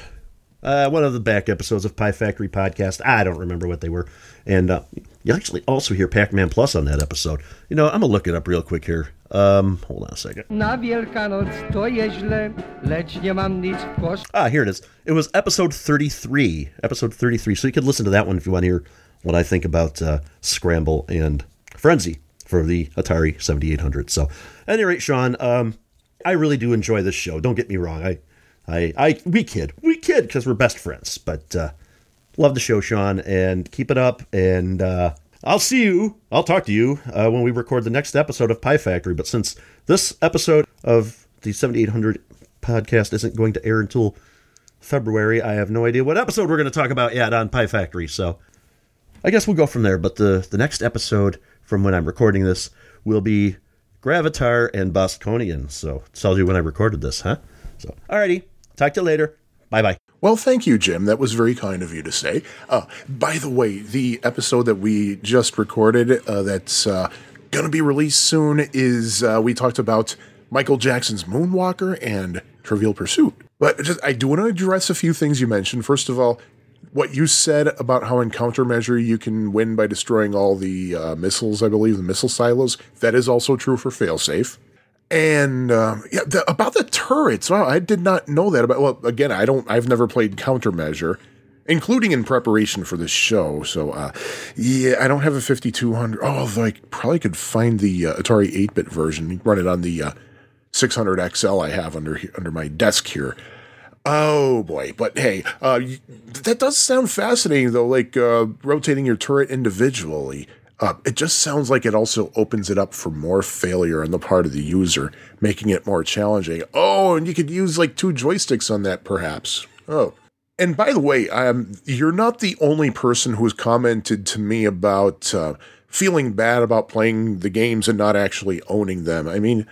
uh, one of the back episodes of Pie Factory podcast. I don't remember what they were, and uh, you actually also hear Pac-Man Plus on that episode. You know, I'm gonna look it up real quick here. Um, hold on a second. Na Wielkanoc to źle, lecz nie mam nic w Ah, here it is. It was episode 33. Episode 33. So you could listen to that one if you want to hear what I think about uh, Scramble and Frenzy for the Atari 7800. So, at any rate, Sean, um, I really do enjoy this show. Don't get me wrong. I, I, I, we kid, we kid because we're best friends. But uh, love the show, Sean, and keep it up. And uh, I'll see you. I'll talk to you uh, when we record the next episode of Pie Factory. But since this episode of the 7800 podcast isn't going to air until February, I have no idea what episode we're going to talk about yet on Pie Factory. So I guess we'll go from there. But the, the next episode from when I'm recording this will be Gravitar and Bosconian. So tells you when I recorded this, huh? So, alrighty. Talk to you later. Bye bye. Well, thank you, Jim. That was very kind of you to say. Uh, by the way, the episode that we just recorded uh, that's uh, going to be released soon is uh, we talked about Michael Jackson's Moonwalker and Trivial Pursuit. But just, I do want to address a few things you mentioned. First of all, what you said about how in countermeasure you can win by destroying all the uh, missiles, I believe, the missile silos, that is also true for failsafe. And uh, yeah, the, about the turrets, I did not know that about. Well, again, I don't. I've never played countermeasure, including in preparation for this show. So, uh, yeah, I don't have a 5200. Oh, although I probably could find the uh, Atari 8-bit version, run it on the uh, 600 XL I have under under my desk here. Oh boy, but hey, uh, that does sound fascinating though. Like uh, rotating your turret individually. Uh, it just sounds like it also opens it up for more failure on the part of the user, making it more challenging. Oh, and you could use like two joysticks on that, perhaps. Oh. And by the way, um, you're not the only person who's commented to me about uh, feeling bad about playing the games and not actually owning them. I mean,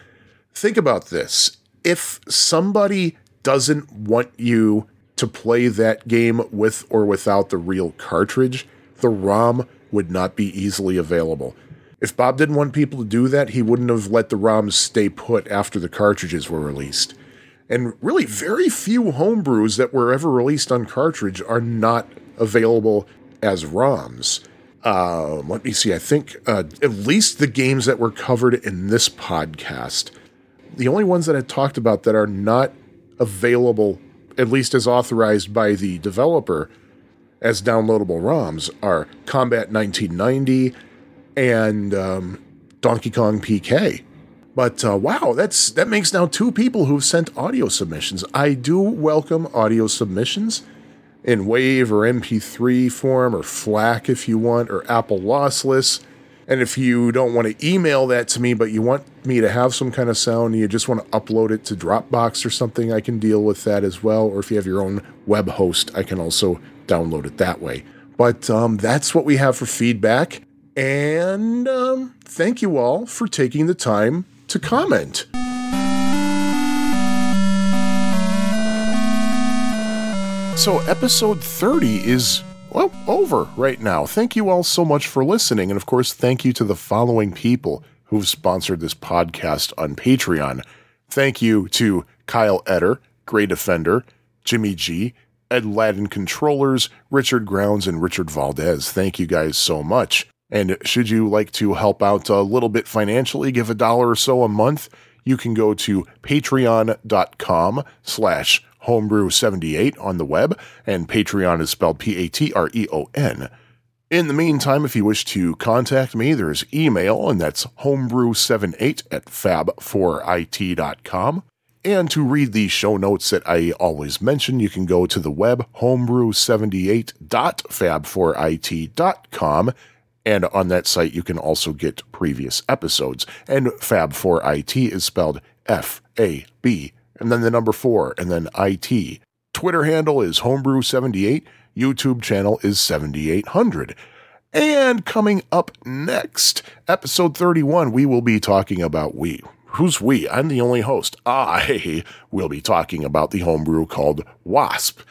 think about this. If somebody doesn't want you to play that game with or without the real cartridge, the ROM would not be easily available. If Bob didn't want people to do that, he wouldn't have let the ROMs stay put after the cartridges were released. And really, very few homebrews that were ever released on cartridge are not available as ROMs. Uh, let me see. I think uh, at least the games that were covered in this podcast, the only ones that I talked about that are not available, at least as authorized by the developer, as downloadable ROMs are Combat 1990 and um, Donkey Kong PK. But uh, wow, that's that makes now two people who've sent audio submissions. I do welcome audio submissions in WAV or MP3 form or FLAC if you want, or Apple Lossless. And if you don't want to email that to me, but you want me to have some kind of sound you just want to upload it to Dropbox or something, I can deal with that as well. Or if you have your own web host, I can also download it that way. But um, that's what we have for feedback. And um, thank you all for taking the time to comment. So, episode 30 is, well, over right now. Thank you all so much for listening. And of course, thank you to the following people who've sponsored this podcast on Patreon. Thank you to Kyle Etter, Grey Defender, Jimmy G, Edladdin Controllers, Richard Grounds, and Richard Valdez. Thank you guys so much. And should you like to help out a little bit financially, give a dollar or so a month, you can go to patreon.com slash homebrew78 on the web, and Patreon is spelled P-A-T-R-E-O-N. In the meantime, if you wish to contact me, there's email, and that's homebrew78 at fab4it.com. And to read the show notes that I always mention, you can go to the web homebrew78.fab4it.com. And on that site, you can also get previous episodes. And Fab4IT is spelled F A B, and then the number 4, and then IT. Twitter handle is Homebrew78. YouTube channel is 7800. And coming up next, episode 31, we will be talking about we. Who's we? I'm the only host. I will be talking about the homebrew called Wasp.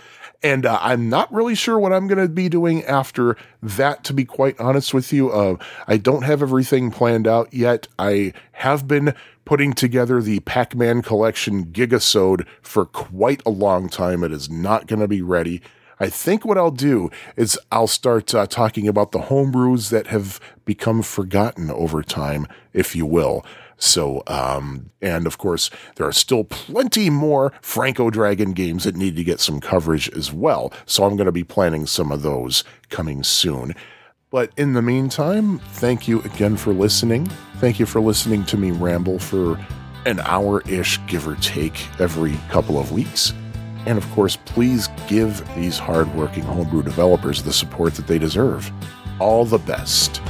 And uh, I'm not really sure what I'm going to be doing after that, to be quite honest with you. Uh, I don't have everything planned out yet. I have been putting together the Pac Man collection Gigasode for quite a long time. It is not going to be ready. I think what I'll do is I'll start uh, talking about the homebrews that have become forgotten over time, if you will. So, um, and of course, there are still plenty more Franco Dragon games that need to get some coverage as well. So I'm going to be planning some of those coming soon. But in the meantime, thank you again for listening. Thank you for listening to me ramble for an hour ish, give or take, every couple of weeks. And of course, please give these hardworking homebrew developers the support that they deserve. All the best.